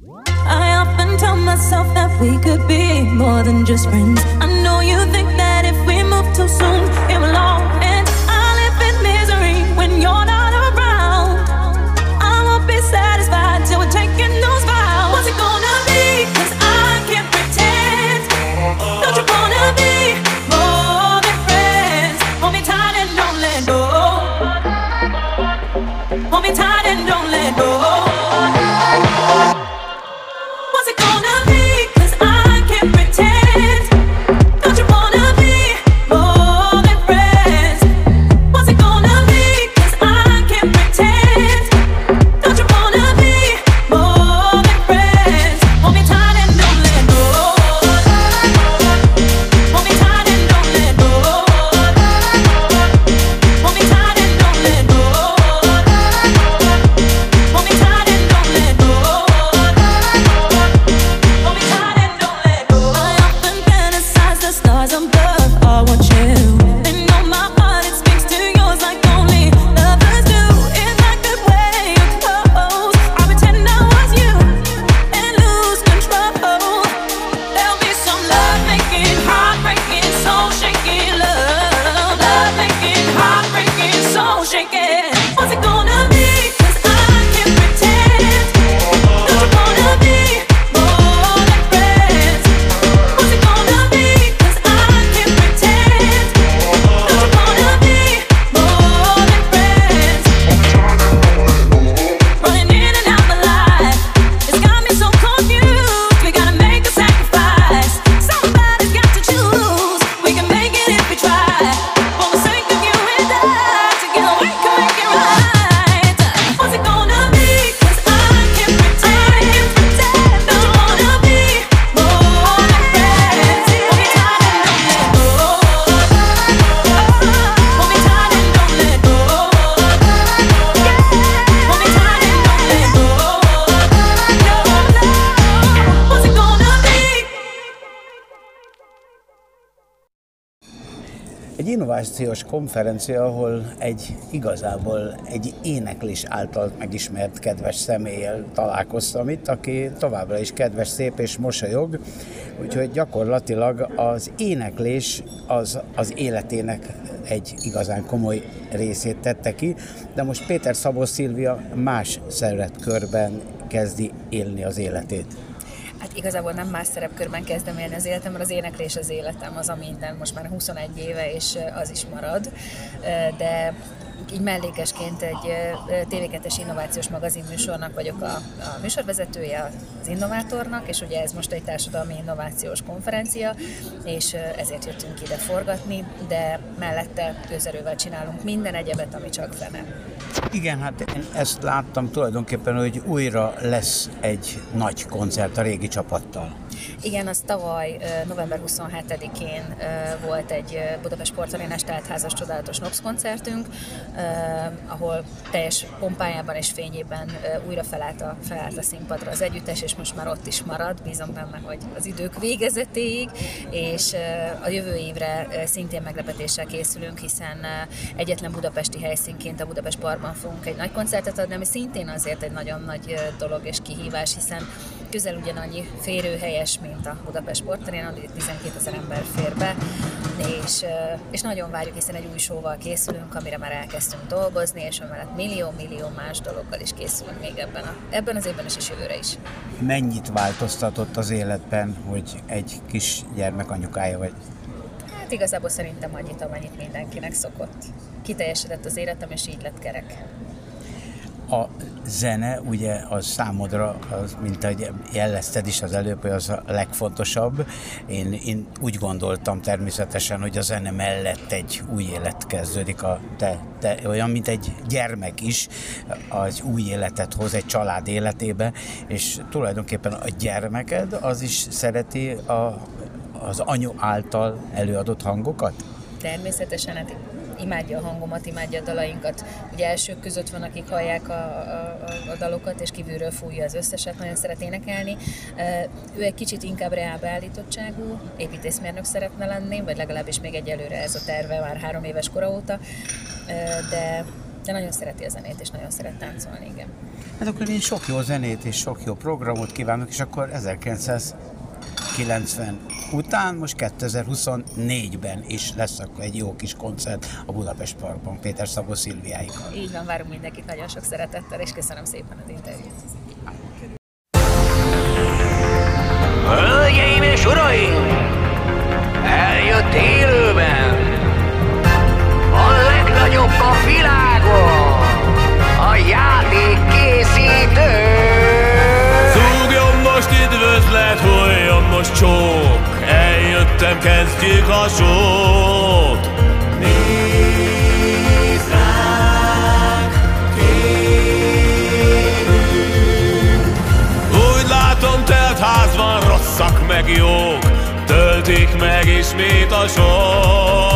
I often tell myself that we could be more than just friends. I know you think that if we move too soon, it will all end. I live in misery when you're not innovációs konferencia, ahol egy igazából egy éneklés által megismert kedves személlyel találkoztam itt, aki továbbra is kedves, szép és mosolyog, úgyhogy gyakorlatilag az éneklés az, az életének egy igazán komoly részét tette ki, de most Péter Szabó Szilvia más szeretkörben kezdi élni az életét. Igazából nem más szerepkörben kezdem élni az életem, mert az éneklés az életem, az a minden, most már 21 éve, és az is marad, de így mellékesként egy tv innovációs magazin műsornak vagyok a, a műsorvezetője, az innovátornak, és ugye ez most egy társadalmi innovációs konferencia, és ezért jöttünk ide forgatni, de mellette közerővel csinálunk minden egyebet, ami csak fene. Igen, hát én ezt láttam tulajdonképpen, hogy újra lesz egy nagy koncert a régi csapattal. Igen, az tavaly november 27-én volt egy Budapest Sportarénás teltházas csodálatos NOX koncertünk, ahol teljes pompájában és fényében újra felállt a, felállt a színpadra az együttes, és most már ott is marad, bízom benne, hogy az idők végezetéig, és a jövő évre szintén meglepetéssel készülünk, hiszen egyetlen budapesti helyszínként a Budapest Parkban fogunk egy nagy koncertet adni, ami szintén azért egy nagyon nagy dolog és kihívás, hiszen közel ugyanannyi férőhelyes, mint a Budapest Sportarena, 12 ezer ember fér be, és, és nagyon várjuk, hiszen egy új showval készülünk, amire már elkezdtünk dolgozni, és amellett millió-millió más dologgal is készülünk még ebben, a, ebben az évben is, és jövőre is. Mennyit változtatott az életben, hogy egy kis gyermek anyukája vagy? Hát igazából szerintem annyit, amennyit mindenkinek szokott. Kiteljesedett az életem, és így lett kerek a zene, ugye az számodra, az, mint ahogy jelezted is az előbb, hogy az a legfontosabb. Én, én úgy gondoltam természetesen, hogy a zene mellett egy új élet kezdődik, a, te, te, olyan, mint egy gyermek is, az új életet hoz egy család életébe, és tulajdonképpen a gyermeked az is szereti a, az anyu által előadott hangokat? Természetesen, hát imádja a hangomat, imádja a dalainkat. Ugye elsők között van, akik hallják a, a, a dalokat, és kívülről fújja az összeset, nagyon szeret énekelni. Ő egy kicsit inkább reálbeállítottságú, építészmérnök szeretne lenni, vagy legalábbis még egyelőre ez a terve már három éves kora óta, de de nagyon szereti a zenét, és nagyon szeret táncolni, igen. Hát akkor én sok jó zenét és sok jó programot kívánok, és akkor 1900 90 után, most 2024-ben is lesz akkor egy jó kis koncert a Budapest Parkban Péter Szabó Szilviáikkal. Így van, várunk mindenkit nagyon sok szeretettel, és köszönöm szépen az interjút. Hölgyeim és uraim! Eljött élőben! A legnagyobb a világon! A játék készítő! most üdvözlet, folyjon most csók Eljöttem, kezdjük a sót. Nézd ránk, Úgy látom, telt ház van, rosszak meg jók Töltik meg ismét a sort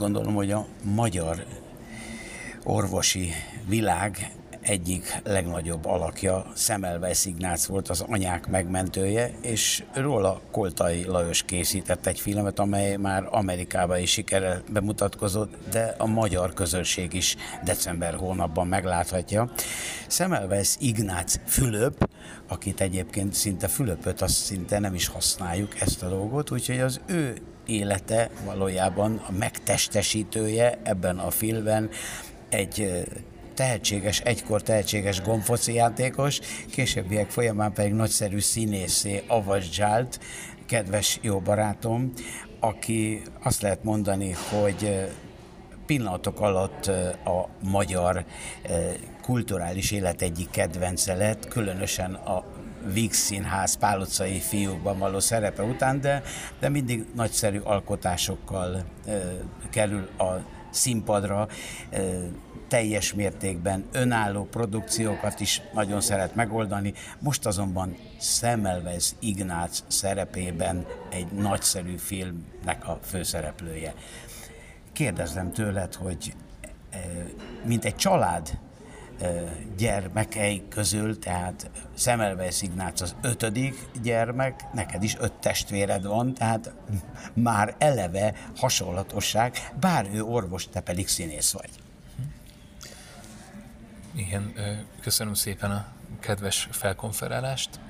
gondolom, hogy a magyar orvosi világ egyik legnagyobb alakja Szemelweis Ignác volt az anyák megmentője, és róla Koltai Lajos készített egy filmet, amely már Amerikában is sikerrel bemutatkozott, de a magyar közönség is december hónapban megláthatja. Szemelweis Ignác Fülöp, akit egyébként szinte Fülöpöt, azt szinte nem is használjuk ezt a dolgot, úgyhogy az ő élete valójában a megtestesítője ebben a filmben egy tehetséges, egykor tehetséges gomfoci játékos, későbbiek folyamán pedig nagyszerű színészé avadzsált, kedves jó barátom, aki azt lehet mondani, hogy pillanatok alatt a magyar kulturális élet egyik kedvence lett, különösen a Víg Színház Pál utcai fiúkban való szerepe után, de, de mindig nagyszerű alkotásokkal ö, kerül a színpadra, ö, teljes mértékben önálló produkciókat is nagyon szeret megoldani. Most azonban Szemelweis Ignác szerepében egy nagyszerű filmnek a főszereplője. Kérdezem tőled, hogy mint egy család gyermekei közül, tehát Szemelweis Ignác az ötödik gyermek, neked is öt testvéred van, tehát már eleve hasonlatosság, bár ő orvos, te pedig színész vagy. Igen, köszönöm szépen a kedves felkonferálást.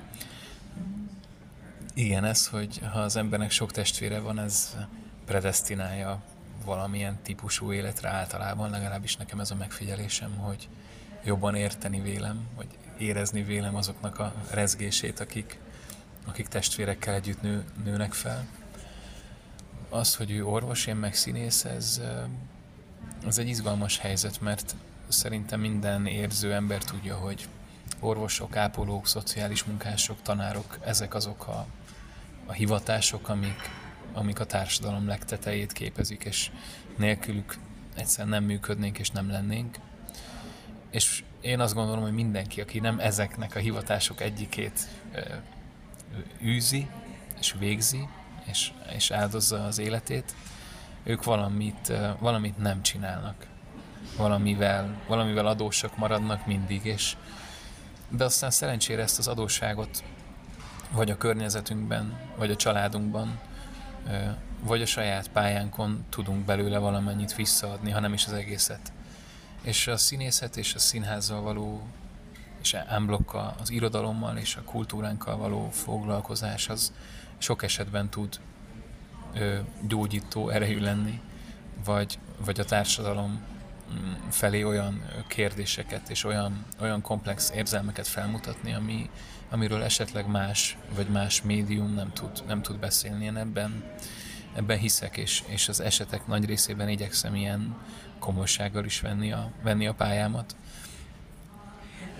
Igen, ez, hogy ha az embernek sok testvére van, ez predestinálja valamilyen típusú életre általában, legalábbis nekem ez a megfigyelésem, hogy jobban érteni vélem, vagy érezni vélem azoknak a rezgését, akik, akik testvérekkel együtt nő, nőnek fel. Az, hogy ő orvos, én meg színész, ez, ez egy izgalmas helyzet, mert szerintem minden érző ember tudja, hogy orvosok, ápolók, szociális munkások, tanárok, ezek azok a, a hivatások, amik, amik a társadalom legtetejét képezik, és nélkülük egyszerűen nem működnénk és nem lennénk. És én azt gondolom, hogy mindenki, aki nem ezeknek a hivatások egyikét űzi és végzi, és, és áldozza az életét, ők valamit, valamit nem csinálnak. Valamivel, valamivel adósak maradnak mindig, és de aztán szerencsére ezt az adósságot vagy a környezetünkben, vagy a családunkban, vagy a saját pályánkon tudunk belőle valamennyit visszaadni, hanem is az egészet. És a színészet és a színházzal való, és unblock az irodalommal és a kultúránkkal való foglalkozás az sok esetben tud ö, gyógyító erejű lenni, vagy, vagy a társadalom mm, felé olyan kérdéseket és olyan, olyan komplex érzelmeket felmutatni, ami, amiről esetleg más, vagy más médium nem tud, nem tud beszélni. Én ebben, ebben hiszek, és, és az esetek nagy részében igyekszem ilyen komolysággal is venni a, venni a pályámat.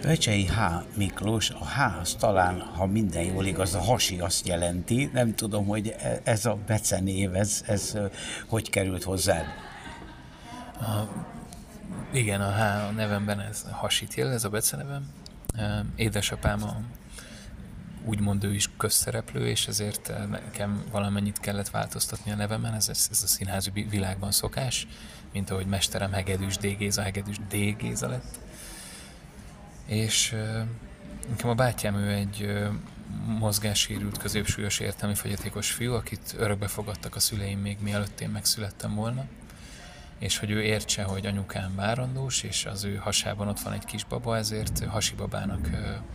Vecsei H. Miklós, a H az talán, ha minden jól igaz, a hasi azt jelenti. Nem tudom, hogy e- ez a becenév, ez, ez hogy került hozzád? A, igen, a H a nevemben ez hasit jel, ez a becenevem. Édesapám a, úgymond ő is közszereplő, és ezért eh, nekem valamennyit kellett változtatni a nevemen, ez, ez a színházi vi- világban szokás, mint ahogy mesterem Hegedűs D. Hegedűs D. Lett. És ö, nekem a bátyám ő egy ö, mozgássérült, középsúlyos értelmi fogyatékos fiú, akit örökbe fogadtak a szüleim még mielőtt én megszülettem volna, és hogy ő értse, hogy anyukám várandós, és az ő hasában ott van egy kisbaba, ezért hasibabának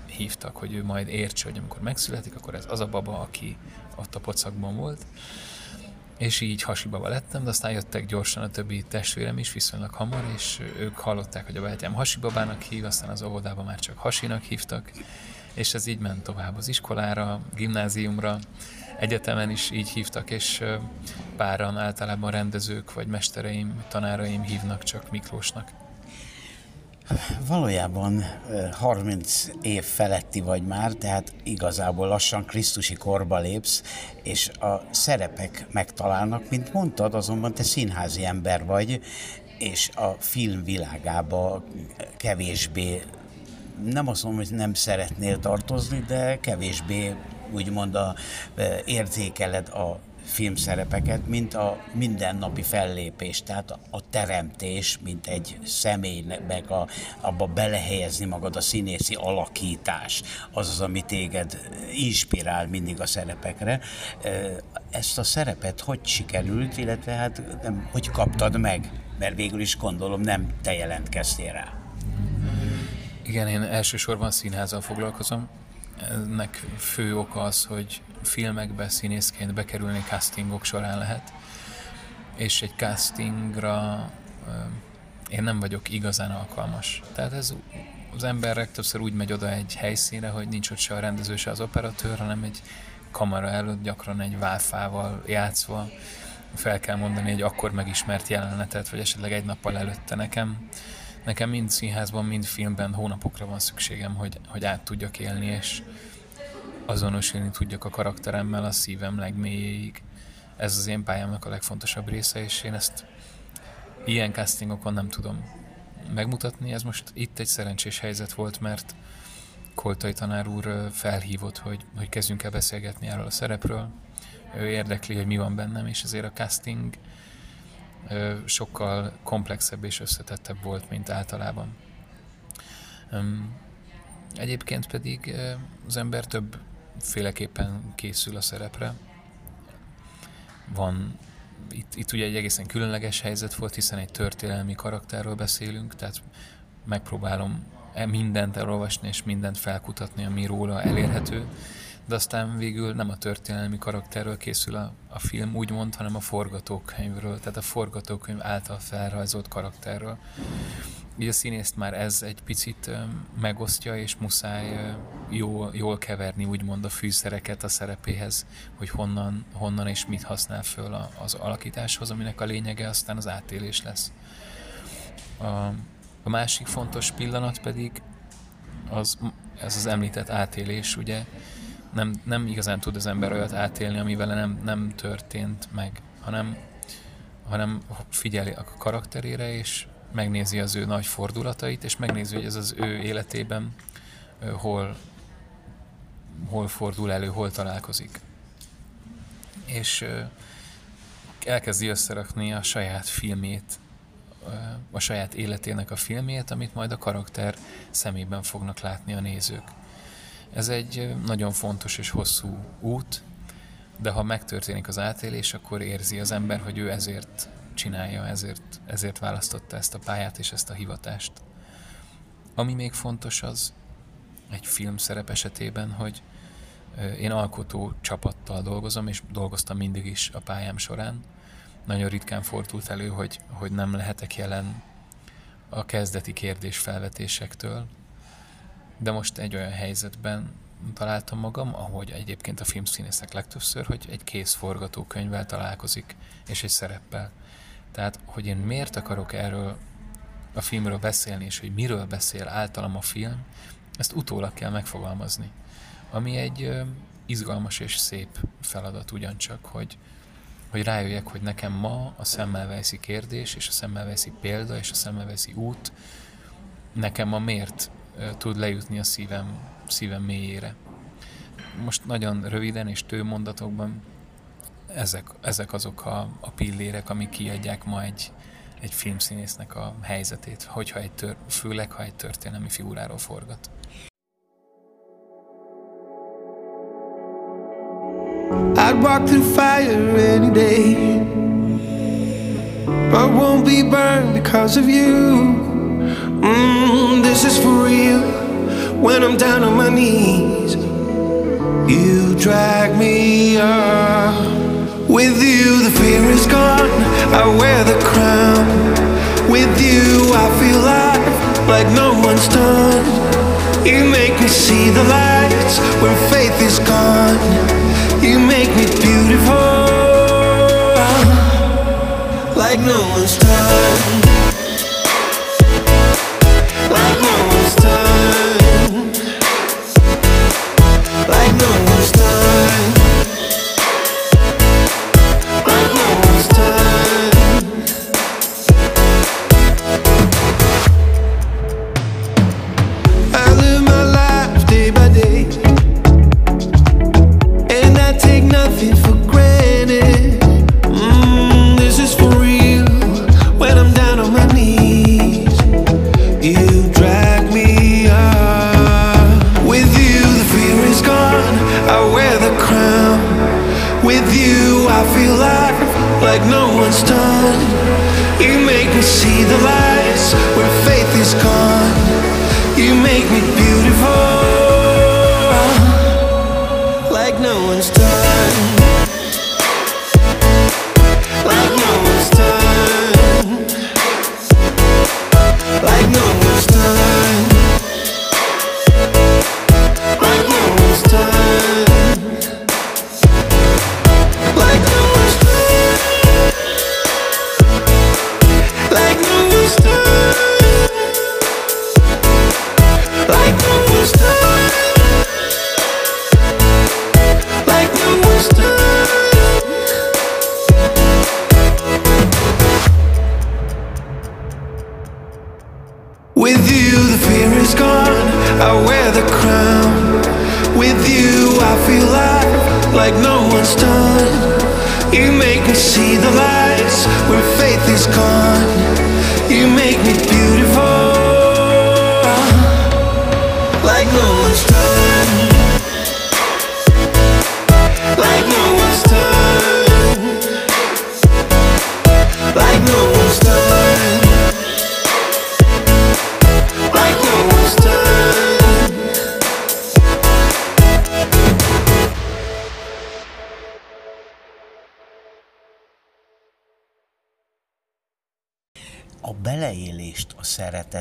hívtak, hogy ő majd értse, hogy amikor megszületik, akkor ez az a baba, aki ott a pocakban volt. és így hasibaba lettem, de aztán jöttek gyorsan a többi testvérem is viszonylag hamar, és ők hallották, hogy a bátyám hasibabának hív, aztán az óvodában már csak hasinak hívtak, és ez így ment tovább az iskolára, gimnáziumra, egyetemen is így hívtak, és páran általában rendezők vagy mestereim, tanáraim hívnak csak Miklósnak. Valójában 30 év feletti vagy már, tehát igazából lassan Krisztusi korba lépsz, és a szerepek megtalálnak, mint mondtad, azonban te színházi ember vagy, és a film világába kevésbé, nem azt mondom, hogy nem szeretnél tartozni, de kevésbé úgymond a, érzékeled a filmszerepeket, mint a mindennapi fellépés, tehát a teremtés, mint egy személynek a, abba belehelyezni magad a színészi alakítás, az az, ami téged inspirál mindig a szerepekre. Ezt a szerepet hogy sikerült, illetve hát nem, hogy kaptad meg? Mert végül is gondolom nem te jelentkeztél rá. Igen, én elsősorban színházal foglalkozom. Ennek fő oka az, hogy filmekbe színészként bekerülni castingok során lehet, és egy castingra én nem vagyok igazán alkalmas. Tehát ez az ember többször úgy megy oda egy helyszínre, hogy nincs ott se a rendező, se az operatőr, hanem egy kamera előtt gyakran egy válfával játszva fel kell mondani egy akkor megismert jelenetet, vagy esetleg egy nappal előtte nekem. Nekem mind színházban, mind filmben hónapokra van szükségem, hogy, hogy át tudjak élni, és, azonosulni tudjak a karakteremmel a szívem legmélyéig. Ez az én pályámnak a legfontosabb része, és én ezt ilyen castingokon nem tudom megmutatni. Ez most itt egy szerencsés helyzet volt, mert Koltai tanár úr felhívott, hogy, hogy kezdjünk el beszélgetni erről a szerepről. Ő érdekli, hogy mi van bennem, és ezért a casting sokkal komplexebb és összetettebb volt, mint általában. Egyébként pedig az ember több féleképpen készül a szerepre. Van, itt, itt ugye egy egészen különleges helyzet volt, hiszen egy történelmi karakterről beszélünk, tehát megpróbálom e mindent elolvasni és mindent felkutatni, ami róla elérhető, de aztán végül nem a történelmi karakterről készül a, a film, úgymond, hanem a forgatókönyvről, tehát a forgatókönyv által felrajzolt karakterről. Így a színészt már ez egy picit megosztja, és muszáj jól, jól keverni úgymond a fűszereket a szerepéhez, hogy honnan, honnan és mit használ föl az alakításhoz, aminek a lényege aztán az átélés lesz. A, a másik fontos pillanat pedig az, ez az említett átélés, ugye nem, nem igazán tud az ember olyat átélni, ami vele nem, nem történt meg, hanem, hanem figyeli a karakterére, és megnézi az ő nagy fordulatait, és megnézi, hogy ez az ő életében hol, hol fordul elő, hol találkozik. És elkezdi összerakni a saját filmét, a saját életének a filmét, amit majd a karakter szemében fognak látni a nézők. Ez egy nagyon fontos és hosszú út, de ha megtörténik az átélés, akkor érzi az ember, hogy ő ezért csinálja, ezért, ezért választotta ezt a pályát és ezt a hivatást. Ami még fontos az egy film szerep esetében, hogy én alkotó csapattal dolgozom, és dolgoztam mindig is a pályám során. Nagyon ritkán fordult elő, hogy, hogy nem lehetek jelen a kezdeti kérdés felvetésektől, de most egy olyan helyzetben találtam magam, ahogy egyébként a filmszínészek legtöbbször, hogy egy kész forgatókönyvvel találkozik, és egy szereppel. Tehát, hogy én miért akarok erről a filmről beszélni, és hogy miről beszél általam a film, ezt utólag kell megfogalmazni. Ami egy izgalmas és szép feladat ugyancsak, hogy, hogy rájöjjek, hogy nekem ma a szemmelvejszi kérdés, és a szemmelvejszi példa, és a szemmelvejszi út nekem ma miért tud lejutni a szívem, szívem mélyére. Most nagyon röviden és tő mondatokban ezek, ezek azok a, a pillérek, amik kiadják ma egy, egy filmszínésznek a helyzetét, hogyha egy tör, főleg, ha egy történelmi figuráról forgat. I'd walk through fire any day But won't be burned because of you mm, This is for real When I'm down on my knees You drag me up With you, the fear is gone. I wear the crown. With you, I feel life like no one's done. You make me see the lights when faith is gone. You make me beautiful like no one's done. No one's done.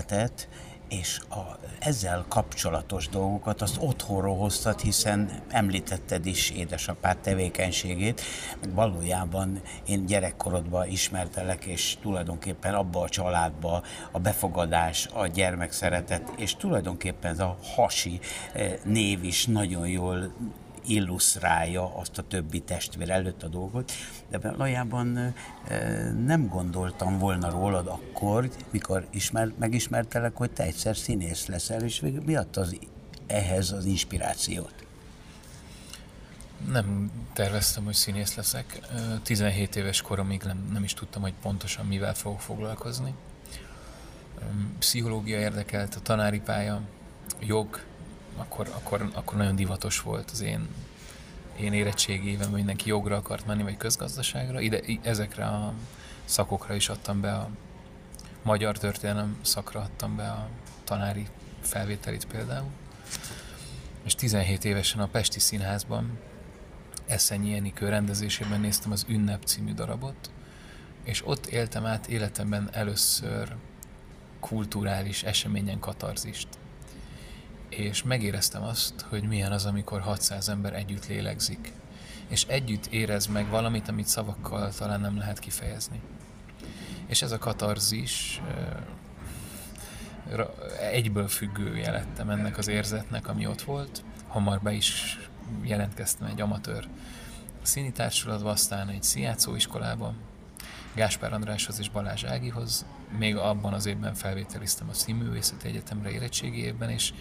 Szeretetet és a ezzel kapcsolatos dolgokat azt otthonról hoztad, hiszen említetted is édesapád tevékenységét, valójában én gyerekkorodban ismertelek, és tulajdonképpen abba a családba a befogadás, a gyermekszeretet, és tulajdonképpen ez a hasi eh, név is nagyon jól illusztrálja azt a többi testvér előtt a dolgot, de valójában nem gondoltam volna rólad akkor, mikor ismer, megismertelek, hogy te egyszer színész leszel, és mi adta az, ehhez az inspirációt? Nem terveztem, hogy színész leszek. Ö, 17 éves koromig nem, nem is tudtam, hogy pontosan mivel fogok foglalkozni. Pszichológia érdekelt, a tanári pálya, jog, akkor, akkor, akkor nagyon divatos volt az én, én érettségében, mindenki jogra akart menni, vagy közgazdaságra. Ide, ezekre a szakokra is adtam be a magyar történelem szakra adtam be a tanári felvételit például. És 17 évesen a Pesti Színházban Eszenyi Enikő rendezésében néztem az Ünnep című darabot, és ott éltem át életemben először kulturális eseményen katarzist. És megéreztem azt, hogy milyen az, amikor 600 ember együtt lélegzik, és együtt érez meg valamit, amit szavakkal talán nem lehet kifejezni. És ez a katarzis egyből függője lettem ennek az érzetnek, ami ott volt. Hamar be is jelentkeztem egy amatőr színi társulatba, aztán egy színjátszó iskolában, Gáspár Andráshoz és Balázs Ágihoz. Még abban az évben felvételiztem a Színművészeti Egyetemre érettségi évben, és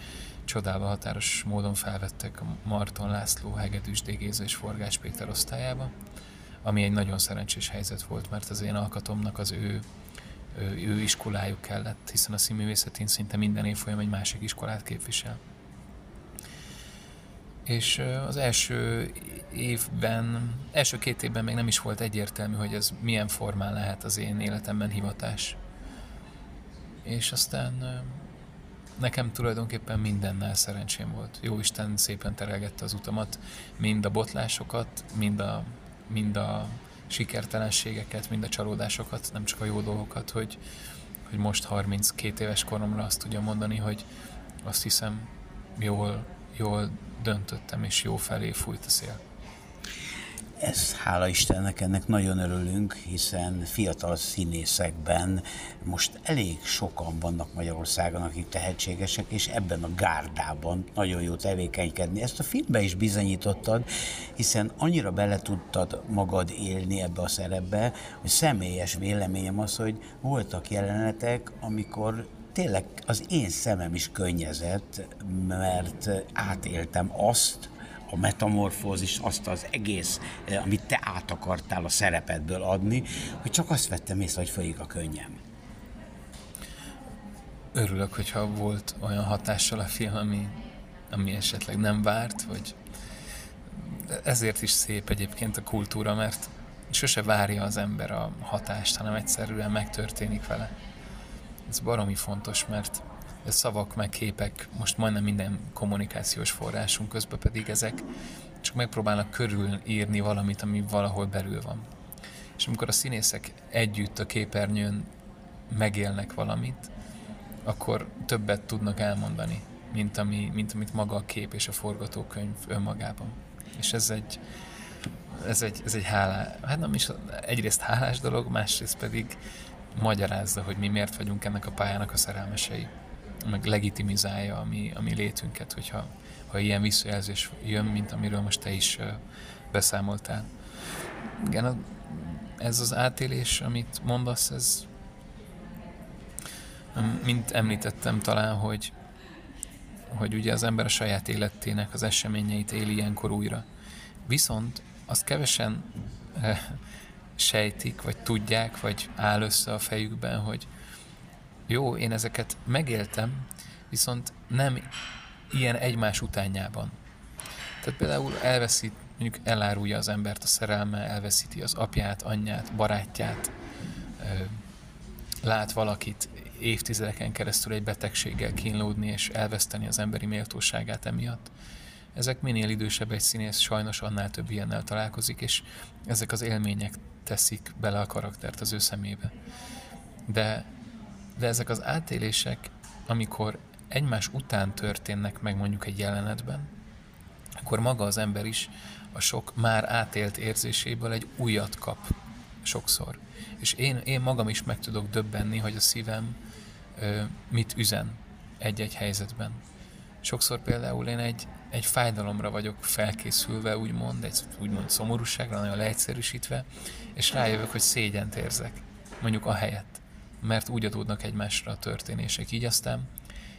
csodálva határos módon felvettek Marton László, Hegedűs D. Géza és Forgás Péter osztályába, ami egy nagyon szerencsés helyzet volt, mert az én alkatomnak az ő, ő, ő iskolájuk kellett, hiszen a színművészetén szinte minden évfolyam egy másik iskolát képvisel. És az első évben, első két évben még nem is volt egyértelmű, hogy ez milyen formán lehet az én életemben hivatás. És aztán nekem tulajdonképpen mindennel szerencsém volt. Jó Isten szépen terelgette az utamat, mind a botlásokat, mind a, mind a sikertelenségeket, mind a csalódásokat, nem csak a jó dolgokat, hogy, hogy most 32 éves koromra azt tudja mondani, hogy azt hiszem jól, jól döntöttem, és jó felé fújt a szél. Ez, hála Istennek, ennek nagyon örülünk, hiszen fiatal színészekben most elég sokan vannak Magyarországon, akik tehetségesek, és ebben a gárdában nagyon jó tevékenykedni. Ezt a filmbe is bizonyítottad, hiszen annyira bele tudtad magad élni ebbe a szerepbe, hogy személyes véleményem az, hogy voltak jelenetek, amikor tényleg az én szemem is könnyezett, mert átéltem azt, a metamorfózis, azt az egész, eh, amit te át akartál a szerepedből adni, hogy csak azt vettem észre, hogy folyik a könnyem. Örülök, hogyha volt olyan hatással a film, ami, ami esetleg nem várt, vagy ezért is szép egyébként a kultúra, mert sose várja az ember a hatást, hanem egyszerűen megtörténik vele. Ez baromi fontos, mert szavak meg képek, most majdnem minden kommunikációs forrásunk közben pedig ezek csak megpróbálnak körülírni valamit, ami valahol belül van. És amikor a színészek együtt a képernyőn megélnek valamit, akkor többet tudnak elmondani, mint, ami, mint amit maga a kép és a forgatókönyv önmagában. És ez egy, ez egy, ez egy hálá, hát nem is egyrészt hálás dolog, másrészt pedig magyarázza, hogy mi miért vagyunk ennek a pályának a szerelmesei meg legitimizálja a mi, a mi létünket, hogyha ha ilyen visszajelzés jön, mint amiről most te is beszámoltál. Igen, ez az átélés, amit mondasz, ez mint említettem talán, hogy, hogy ugye az ember a saját életének az eseményeit éli ilyenkor újra. Viszont azt kevesen sejtik, vagy tudják, vagy áll össze a fejükben, hogy jó, én ezeket megéltem, viszont nem ilyen egymás utánjában. Tehát például elveszít, mondjuk elárulja az embert a szerelme, elveszíti az apját, anyját, barátját, lát valakit évtizedeken keresztül egy betegséggel kínlódni és elveszteni az emberi méltóságát emiatt. Ezek minél idősebb egy színész, sajnos annál több ilyennel találkozik, és ezek az élmények teszik bele a karaktert az ő szemébe. De de ezek az átélések, amikor egymás után történnek meg mondjuk egy jelenetben, akkor maga az ember is a sok már átélt érzéséből egy újat kap sokszor. És én, én magam is meg tudok döbbenni, hogy a szívem ö, mit üzen egy-egy helyzetben. Sokszor például én egy, egy fájdalomra vagyok felkészülve, úgymond, egy úgymond szomorúságra, nagyon leegyszerűsítve, és rájövök, hogy szégyent érzek, mondjuk a helyett mert úgy adódnak egymásra a történések. Így aztán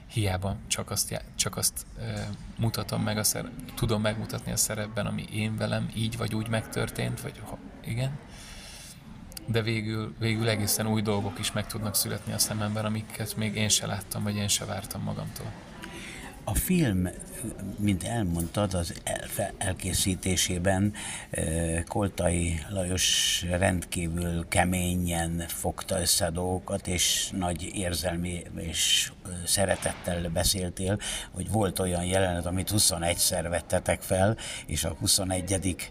hiába csak azt, csak azt e, mutatom meg, a szerep, tudom megmutatni a szerepben, ami én velem így vagy úgy megtörtént, vagy ha, igen, de végül, végül egészen új dolgok is meg tudnak születni a szememben, amiket még én se láttam, vagy én se vártam magamtól. A film, mint elmondtad, az elkészítésében Koltai Lajos rendkívül keményen fogta össze a dolgokat, és nagy érzelmi és szeretettel beszéltél, hogy volt olyan jelenet, amit 21-szer vettetek fel, és a 21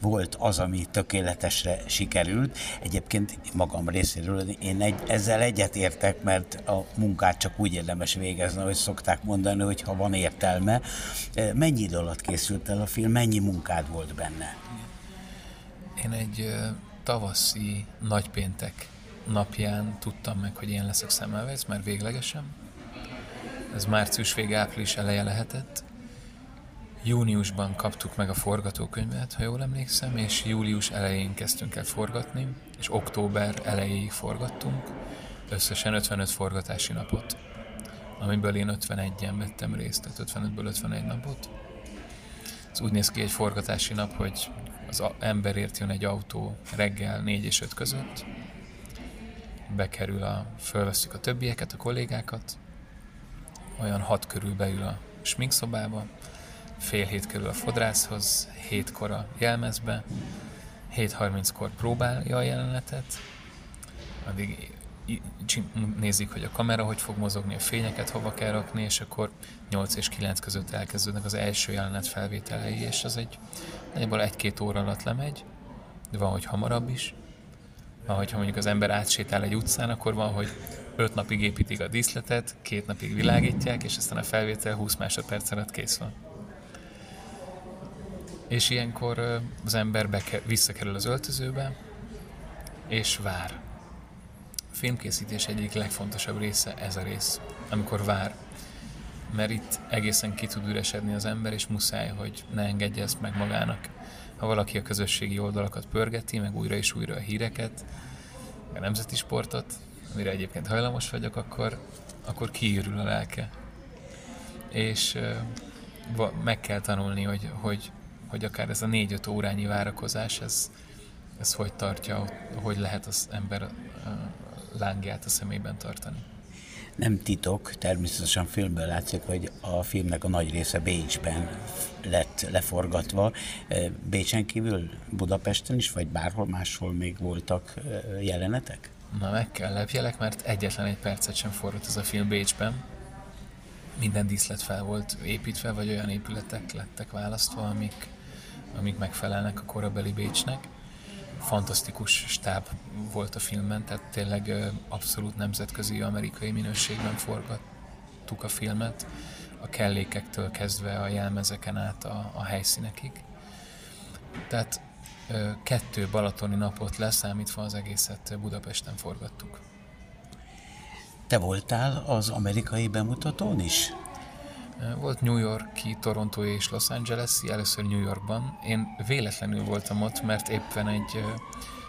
volt az, ami tökéletesre sikerült. Egyébként magam részéről én egy, ezzel egyetértek, mert a munkát csak úgy érdemes végezni, hogy szokták mondani, hogy ha van értelme. E, mennyi idő alatt készült el a film, mennyi munkád volt benne? Én egy tavaszi nagypéntek napján tudtam meg, hogy én leszek szemmelvesz, már véglegesen. Ez március vége, április eleje lehetett Júniusban kaptuk meg a forgatókönyvet, ha jól emlékszem, és július elején kezdtünk el forgatni, és október elejéig forgattunk, összesen 55 forgatási napot, amiből én 51-en vettem részt, tehát 55-ből 51 napot. Ez úgy néz ki egy forgatási nap, hogy az emberért jön egy autó reggel 4 és 5 között, bekerül a, fölveszük a többieket, a kollégákat, olyan hat körül beül a sminkszobába, fél hét kerül a fodrászhoz, hétkor a jelmezbe, 7.30-kor próbálja a jelenetet, addig nézik, hogy a kamera hogy fog mozogni, a fényeket hova kell rakni, és akkor 8 és 9 között elkezdődnek az első jelenet felvételei, és az egy nagyjából egy-két óra alatt lemegy, de van, hogy hamarabb is. Van, hogyha mondjuk az ember átsétál egy utcán, akkor van, hogy öt napig építik a díszletet, két napig világítják, és aztán a felvétel 20 másodperc alatt kész van. És ilyenkor az ember beke, visszakerül az öltözőbe, és vár. A filmkészítés egyik legfontosabb része ez a rész, amikor vár. Mert itt egészen ki tud üresedni az ember, és muszáj, hogy ne engedje ezt meg magának. Ha valaki a közösségi oldalakat pörgeti, meg újra és újra a híreket, a nemzeti sportot, amire egyébként hajlamos vagyok, akkor, akkor kiürül a lelke. És meg kell tanulni, hogy, hogy, hogy akár ez a négy-öt órányi várakozás, ez, ez hogy tartja, hogy lehet az ember lángját a szemében tartani. Nem titok, természetesen filmből látszik, hogy a filmnek a nagy része Bécsben lett leforgatva. Bécsen kívül Budapesten is, vagy bárhol máshol még voltak jelenetek? Na meg kell lepjelek, mert egyetlen egy percet sem forrott ez a film Bécsben. Minden díszlet fel volt építve, vagy olyan épületek lettek választva, amik, amik megfelelnek a korabeli Bécsnek. Fantasztikus stáb volt a filmben, tehát tényleg abszolút nemzetközi amerikai minőségben forgattuk a filmet, a kellékektől kezdve a jelmezeken át a, a helyszínekig. Tehát kettő balatoni napot leszámítva az egészet Budapesten forgattuk. Te voltál az amerikai bemutatón is? Volt New Yorki, Toronto és Los Angeles, először New Yorkban. Én véletlenül voltam ott, mert éppen egy ö,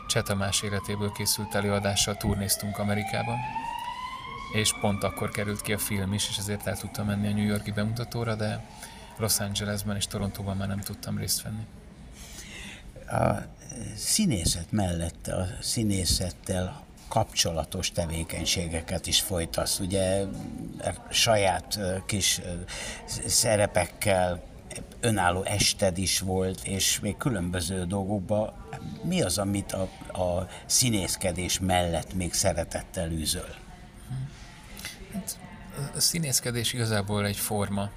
Cseh Tamás életéből készült előadással turnéztunk Amerikában, és pont akkor került ki a film is, és ezért el tudtam menni a New Yorki bemutatóra, de Los Angelesben és Torontóban már nem tudtam részt venni. A színészet mellett a színészettel kapcsolatos tevékenységeket is folytasz. Ugye saját ö, kis ö, szerepekkel önálló ested is volt, és még különböző dolgokban. Mi az, amit a, a színészkedés mellett még szeretettel űzöl? A színészkedés igazából egy forma.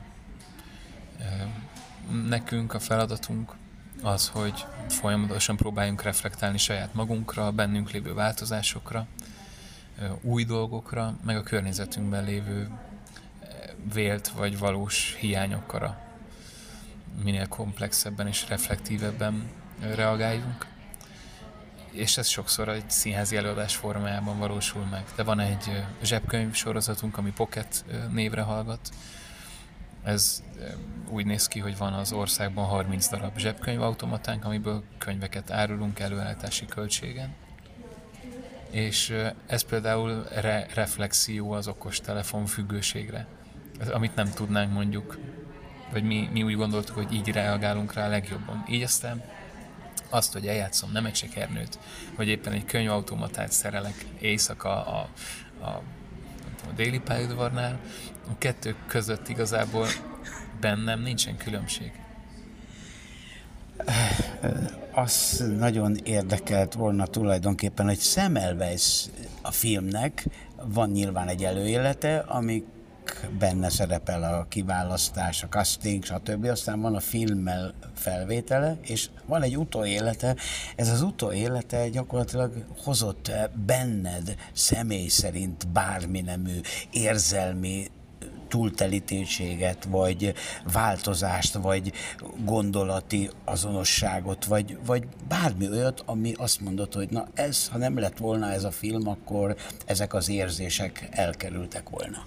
Nekünk a feladatunk az, hogy folyamatosan próbáljunk reflektálni saját magunkra, bennünk lévő változásokra, új dolgokra, meg a környezetünkben lévő vélt vagy valós hiányokra. Minél komplexebben és reflektívebben reagáljunk. És ez sokszor egy színházi előadás formájában valósul meg. De van egy zsebkönyv sorozatunk, ami Pocket névre hallgat. Ez úgy néz ki, hogy van az országban 30 darab zsebkönyvautomatánk, amiből könyveket árulunk előállítási költségen. És ez például re- reflexió az okostelefon függőségre, amit nem tudnánk mondjuk, vagy mi, mi úgy gondoltuk, hogy így reagálunk rá legjobban. Így aztán azt, hogy eljátszom nem egy sekernőt, vagy éppen egy könyvautomatát szerelek éjszaka a, a, a, a déli pályaudvarnál, a kettő között igazából bennem nincsen különbség. Az nagyon érdekelt volna tulajdonképpen, hogy Semmelweis a filmnek van nyilván egy előélete, amik benne szerepel a kiválasztás, a casting, stb. Aztán van a filmmel felvétele, és van egy utóélete. Ez az utóélete gyakorlatilag hozott benned személy szerint bármi nemű érzelmi túltelítésséget, vagy változást, vagy gondolati azonosságot, vagy, vagy bármi olyat, ami azt mondod, hogy na ez, ha nem lett volna ez a film, akkor ezek az érzések elkerültek volna.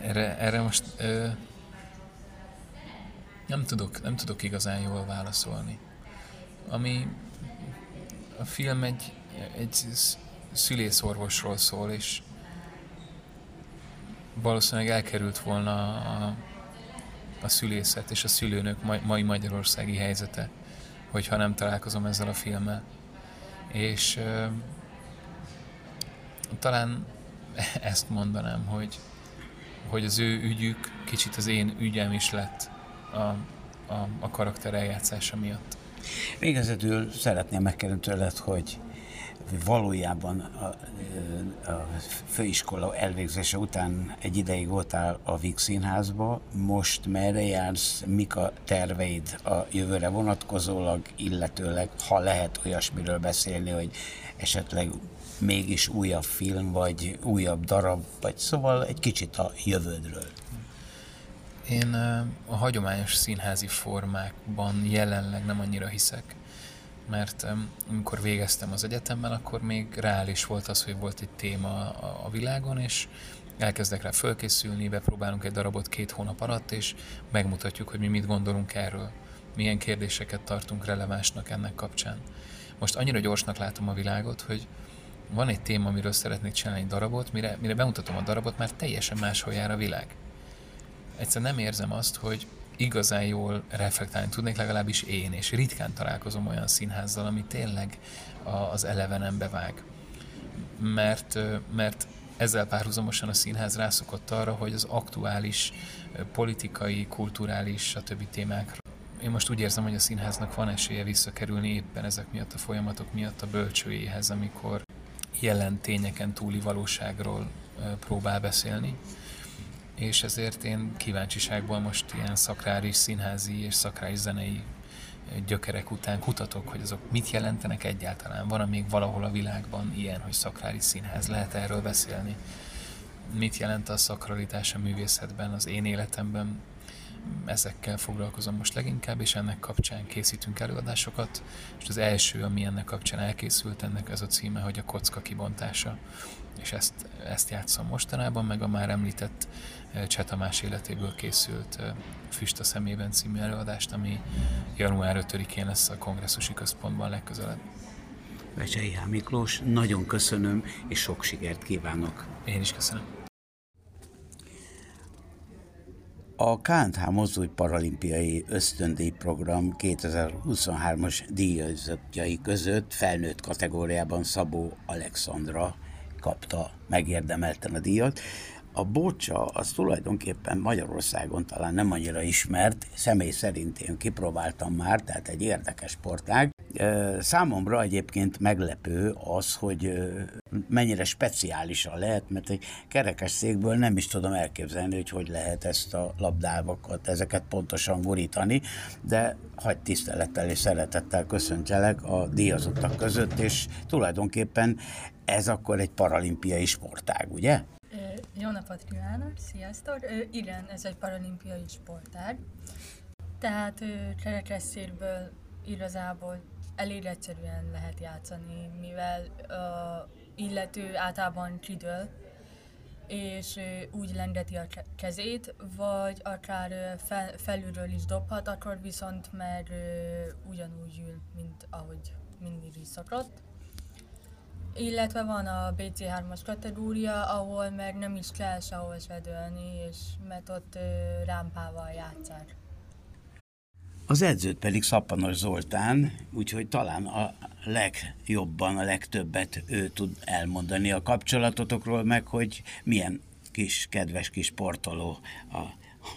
Erre, erre most ö, nem tudok, nem tudok igazán jól válaszolni. Ami a film egy, egy szülészorvosról szól, és valószínűleg elkerült volna a, a szülészet és a szülőnök mai, magyarországi helyzete, hogyha nem találkozom ezzel a filmmel. És talán ezt mondanám, hogy, hogy az ő ügyük kicsit az én ügyem is lett a, a, a karakter eljátszása miatt. Végezetül szeretném megkérdezni tőled, hogy valójában a, a főiskola elvégzése után egy ideig voltál a Víg Színházba, most merre jársz, mik a terveid a jövőre vonatkozólag, illetőleg, ha lehet olyasmiről beszélni, hogy esetleg mégis újabb film, vagy újabb darab, vagy szóval egy kicsit a jövődről. Én a hagyományos színházi formákban jelenleg nem annyira hiszek, mert amikor végeztem az egyetemben, akkor még reális volt az, hogy volt egy téma a világon, és elkezdek rá fölkészülni, bepróbálunk egy darabot két hónap alatt, és megmutatjuk, hogy mi mit gondolunk erről, milyen kérdéseket tartunk relevánsnak ennek kapcsán. Most annyira gyorsnak látom a világot, hogy van egy téma, amiről szeretnék csinálni egy darabot, mire, mire bemutatom a darabot, már teljesen máshol jár a világ. Egyszerűen nem érzem azt, hogy igazán jól reflektálni tudnék, legalábbis én, és ritkán találkozom olyan színházzal, ami tényleg az elevenembe vág. Mert, mert ezzel párhuzamosan a színház rászokott arra, hogy az aktuális politikai, kulturális, stb. témákra én most úgy érzem, hogy a színháznak van esélye visszakerülni éppen ezek miatt a folyamatok miatt a bölcsőjéhez, amikor jelen tényeken túli valóságról próbál beszélni és ezért én kíváncsiságból most ilyen szakráris színházi és szakráris zenei gyökerek után kutatok, hogy azok mit jelentenek egyáltalán. Van még valahol a világban ilyen, hogy szakrális színház, lehet erről beszélni? Mit jelent a szakralitás a művészetben, az én életemben? Ezekkel foglalkozom most leginkább, és ennek kapcsán készítünk előadásokat, és az első, ami ennek kapcsán elkészült, ennek ez a címe, hogy a kocka kibontása és ezt, ezt játszom mostanában, meg a már említett eh, Cseh Tamás életéből készült eh, Füst a szemében című előadást, ami január 5-én lesz a kongresszusi központban legközelebb. Vecsei H. Miklós, nagyon köszönöm, és sok sikert kívánok. Én is köszönöm. A KNH Mozdulj Paralimpiai Ösztöndíj Program 2023-as díjazottjai között felnőtt kategóriában Szabó Alexandra kapta megérdemelten a díjat. A bocsa az tulajdonképpen Magyarországon talán nem annyira ismert, személy szerint én kipróbáltam már, tehát egy érdekes sportág. Számomra egyébként meglepő az, hogy mennyire speciálisan lehet, mert egy kerekes székből nem is tudom elképzelni, hogy hogy lehet ezt a labdákat, ezeket pontosan gurítani, de hagy tisztelettel és szeretettel köszöntjelek a díjazottak között, és tulajdonképpen ez akkor egy paralimpiai sportág, ugye? Jó napot kívánok, sziasztok! Igen, ez egy paralimpiai sportág. Tehát kerekesszérből igazából elég egyszerűen lehet játszani, mivel a illető általában kidől, és úgy lengeti a kezét, vagy akár fel, felülről is dobhat, akkor viszont meg ugyanúgy ül, mint ahogy mindig is szokott. Illetve van a BC3-as kategória, ahol meg nem is kell sehol sedölni, és mert ott rámpával játszák. Az edzőt pedig Szappanos Zoltán, úgyhogy talán a legjobban, a legtöbbet ő tud elmondani a kapcsolatotokról, meg hogy milyen kis, kedves kis sportoló a,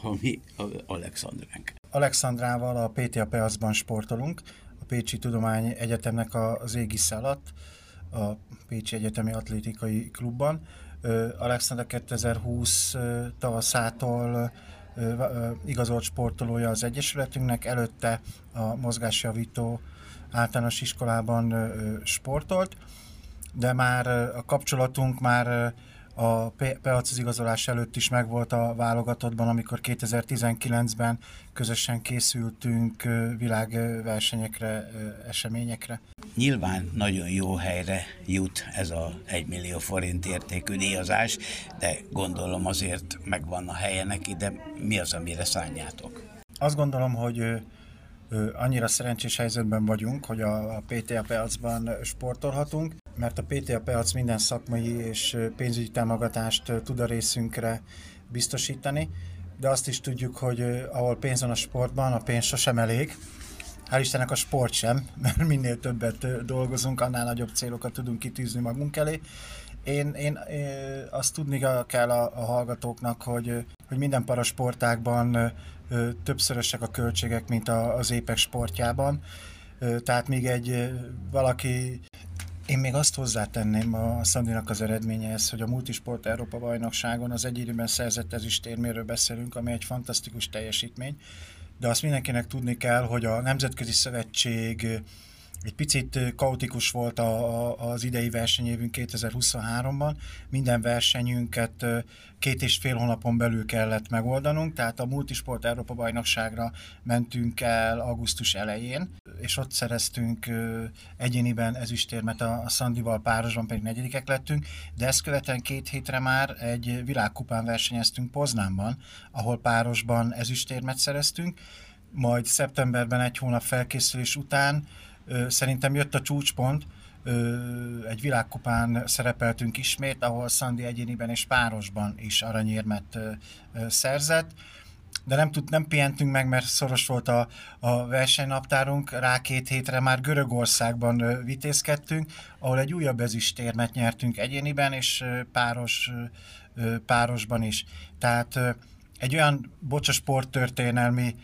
a mi a Alexandránk. Alexandrával a PTA Peacban sportolunk, a Pécsi Tudomány Egyetemnek az égisze alatt a Pécsi Egyetemi Atlétikai Klubban. Alexander 2020 tavaszától igazolt sportolója az Egyesületünknek, előtte a mozgásjavító általános iskolában sportolt, de már a kapcsolatunk már a Peac igazolás előtt is megvolt a válogatottban, amikor 2019-ben közösen készültünk világversenyekre, eseményekre. Nyilván nagyon jó helyre jut ez a 1 millió forint értékű díjazás, de gondolom azért megvan a helye neki, de mi az, amire szálljátok? Azt gondolom, hogy annyira szerencsés helyzetben vagyunk, hogy a PTA Peacban sportolhatunk, mert a PTA Peac minden szakmai és pénzügyi támogatást tud a részünkre biztosítani, de azt is tudjuk, hogy ahol pénz van a sportban, a pénz sosem elég. Hál' Istennek a sport sem, mert minél többet dolgozunk, annál nagyobb célokat tudunk kitűzni magunk elé. Én, én, azt tudni kell a, a hallgatóknak, hogy, hogy minden parasportákban többszörösek a költségek, mint az épek sportjában. Tehát még egy valaki Én még azt hozzátenném a Szandinak az eredményehez, hogy a Multisport Európa bajnokságon az egyidőben szerzett ezüstérméről beszélünk, ami egy fantasztikus teljesítmény, de azt mindenkinek tudni kell, hogy a Nemzetközi Szövetség egy picit kaotikus volt a, a, az idei versenyévünk 2023-ban. Minden versenyünket két és fél hónapon belül kellett megoldanunk, tehát a Multisport Európa bajnokságra mentünk el augusztus elején, és ott szereztünk egyéniben ezüstérmet a, a Szandival párosban, pedig negyedikek lettünk, de ezt követően két hétre már egy világkupán versenyeztünk Poznánban, ahol párosban ezüstérmet szereztünk, majd szeptemberben egy hónap felkészülés után Szerintem jött a csúcspont, egy világkupán szerepeltünk ismét, ahol Szandi egyéniben és párosban is aranyérmet szerzett. De nem, tud, nem pihentünk meg, mert szoros volt a, a versenynaptárunk, rá két hétre már Görögországban vitézkedtünk, ahol egy újabb ezüstérmet nyertünk egyéniben, és páros, párosban is. Tehát egy olyan bocsa sporttörténelmi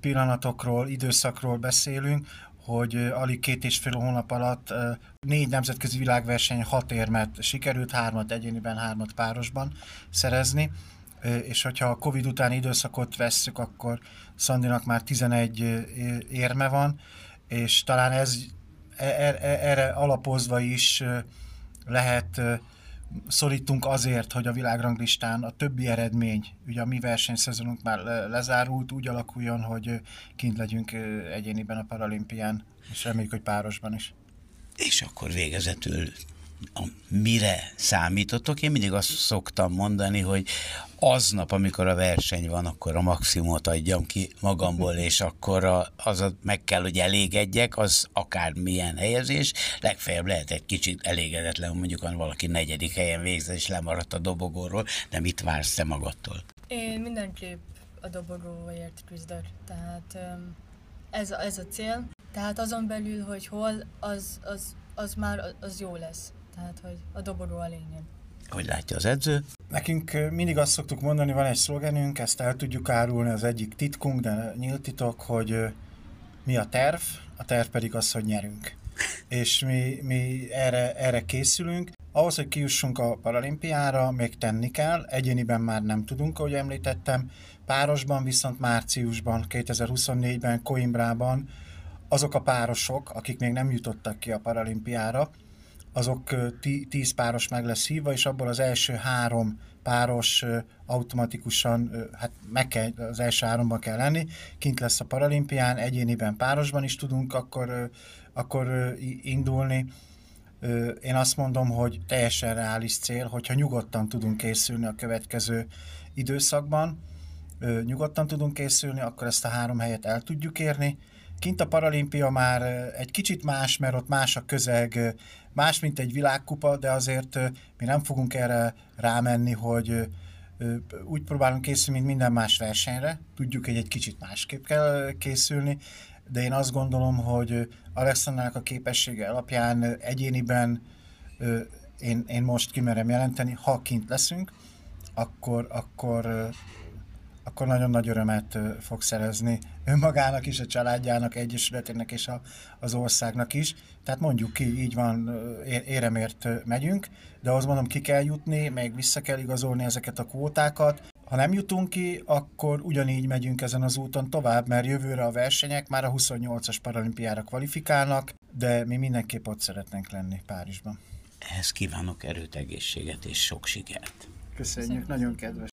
pillanatokról, időszakról beszélünk, hogy alig két és fél hónap alatt négy nemzetközi világverseny hat érmet sikerült, hármat egyéniben, hármat párosban szerezni, és hogyha a Covid utáni időszakot vesszük, akkor Szandinak már 11 érme van, és talán ez e, e, erre alapozva is lehet szorítunk azért, hogy a világranglistán a többi eredmény, ugye a mi versenyszezonunk már lezárult, úgy alakuljon, hogy kint legyünk egyéniben a paralimpián, és reméljük, hogy párosban is. És akkor végezetül a mire számítotok? Én mindig azt szoktam mondani, hogy aznap, amikor a verseny van, akkor a maximumot adjam ki magamból, és akkor a, az a, meg kell, hogy elégedjek, az akár milyen helyezés, legfeljebb lehet egy kicsit elégedetlen, mondjuk ha valaki negyedik helyen végzett, és lemaradt a dobogóról, de mit vársz te magadtól? Én mindenképp a dobogóért küzdök, tehát ez, ez a cél. Tehát azon belül, hogy hol, az, az, az már az jó lesz. Tehát, hogy a dobogó a lényeg. Hogy látja az edző? Nekünk mindig azt szoktuk mondani, van egy szlogenünk, ezt el tudjuk árulni, az egyik titkunk, de nyílt titok, hogy mi a terv, a terv pedig az, hogy nyerünk. És mi, mi erre, erre készülünk. Ahhoz, hogy kijussunk a paralimpiára, még tenni kell, egyéniben már nem tudunk, ahogy említettem, párosban viszont márciusban, 2024-ben, Coimbrában azok a párosok, akik még nem jutottak ki a paralimpiára, azok tíz páros meg lesz hívva, és abból az első három páros automatikusan, hát meg kell, az első háromban kell lenni, kint lesz a paralimpián, egyéniben párosban is tudunk akkor, akkor indulni. Én azt mondom, hogy teljesen reális cél, hogyha nyugodtan tudunk készülni a következő időszakban, nyugodtan tudunk készülni, akkor ezt a három helyet el tudjuk érni, Kint a paralimpia már egy kicsit más, mert ott más a közeg, más, mint egy világkupa, de azért mi nem fogunk erre rámenni, hogy úgy próbálunk készülni, mint minden más versenyre. Tudjuk, hogy egy kicsit másképp kell készülni, de én azt gondolom, hogy Alexandernek a képessége alapján egyéniben én, én most kimerem jelenteni, ha kint leszünk, akkor, akkor akkor nagyon nagy örömet fog szerezni önmagának is, a családjának, egyesületének és a, az országnak is. Tehát mondjuk ki, így van, éremért megyünk, de azt mondom, ki kell jutni, még vissza kell igazolni ezeket a kvótákat. Ha nem jutunk ki, akkor ugyanígy megyünk ezen az úton tovább, mert jövőre a versenyek már a 28-as paralimpiára kvalifikálnak, de mi mindenképp ott szeretnénk lenni Párizsban. Ehhez kívánok erőt, egészséget és sok sikert. Köszönjük, Köszönjük. nagyon kedves.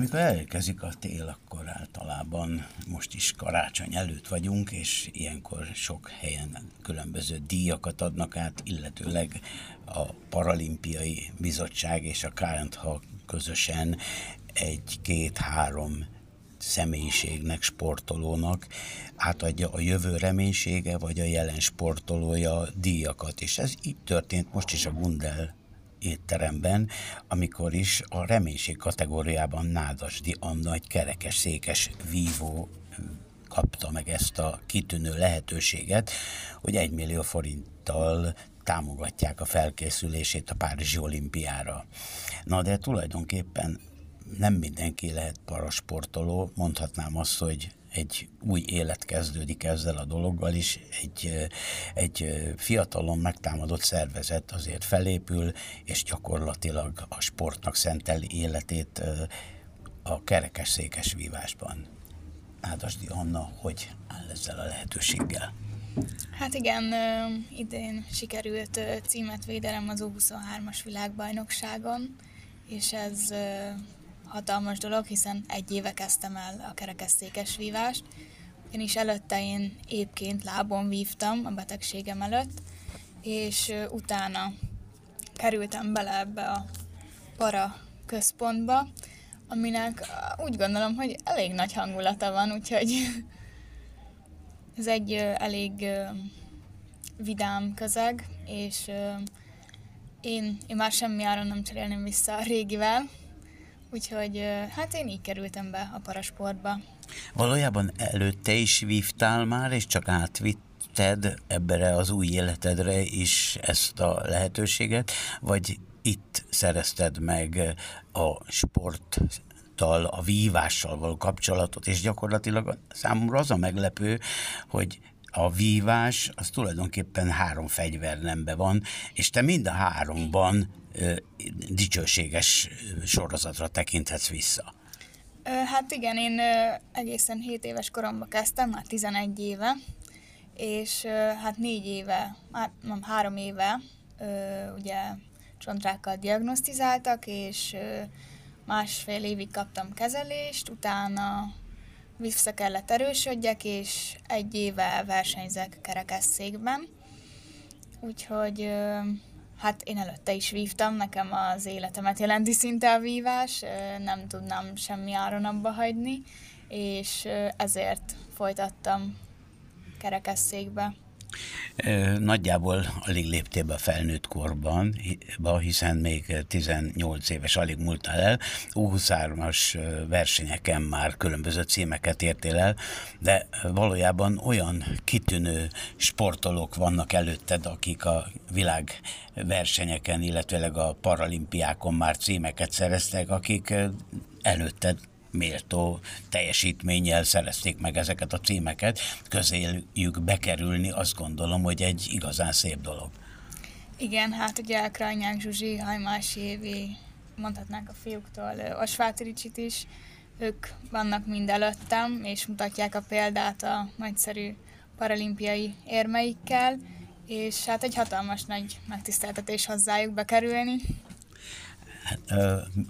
Amikor elérkezik a tél, akkor általában most is karácsony előtt vagyunk, és ilyenkor sok helyen különböző díjakat adnak át, illetőleg a Paralimpiai Bizottság és a KNH közösen egy-két-három személyiségnek, sportolónak átadja a jövő reménysége, vagy a jelen sportolója díjakat. És ez így történt most is a Gundel étteremben, amikor is a reménység kategóriában Nádasdi Anna egy kerekes székes vívó kapta meg ezt a kitűnő lehetőséget, hogy egy millió forinttal támogatják a felkészülését a Párizsi olimpiára. Na de tulajdonképpen nem mindenki lehet parasportoló, mondhatnám azt, hogy egy új élet kezdődik ezzel a dologgal is, egy, egy fiatalon megtámadott szervezet azért felépül, és gyakorlatilag a sportnak szentel életét a kerekes székes vívásban. Nádasdi Anna, hogy áll ezzel a lehetőséggel? Hát igen, idén sikerült címet védelem az U23-as világbajnokságon, és ez hatalmas dolog, hiszen egy éve kezdtem el a kerekesszékes vívást. Én is előtte én épként lábon vívtam a betegségem előtt, és utána kerültem bele ebbe a para központba, aminek úgy gondolom, hogy elég nagy hangulata van, úgyhogy ez egy elég vidám közeg, és én, én már semmi áron nem cserélném vissza a régivel, Úgyhogy hát én így kerültem be a parasportba. Valójában előtte is vívtál már, és csak átvitted ebbe az új életedre is ezt a lehetőséget, vagy itt szerezted meg a sporttal, a vívással való kapcsolatot, és gyakorlatilag számomra az a meglepő, hogy a vívás az tulajdonképpen három fegyvernembe van, és te mind a háromban dicsőséges sorozatra tekinthetsz vissza. Hát igen, én egészen 7 éves koromban kezdtem, már 11 éve, és hát négy éve, hát nem, három éve ö, ugye csontrákkal diagnosztizáltak, és másfél évig kaptam kezelést, utána vissza kellett erősödjek, és egy éve versenyzek kerekesszékben. Úgyhogy hát én előtte is vívtam, nekem az életemet jelenti szinte a vívás, nem tudnám semmi áron abba hagyni, és ezért folytattam kerekesszékbe. Nagyjából alig léptél be a felnőtt korban, hi- ba, hiszen még 18 éves alig múltál el. U23-as ö, versenyeken már különböző címeket értél el, de valójában olyan kitűnő sportolók vannak előtted, akik a világ versenyeken, illetőleg a paralimpiákon már címeket szereztek, akik előtted méltó teljesítménnyel szerezték meg ezeket a címeket, közéjük bekerülni azt gondolom, hogy egy igazán szép dolog. Igen, hát ugye Krajnyák Zsuzsi, Hajmási Évi, mondhatnánk a fiúktól ö, Osváth Ricsit is, ők vannak mind előttem, és mutatják a példát a nagyszerű paralimpiai érmeikkel, és hát egy hatalmas nagy megtiszteltetés hozzájuk bekerülni.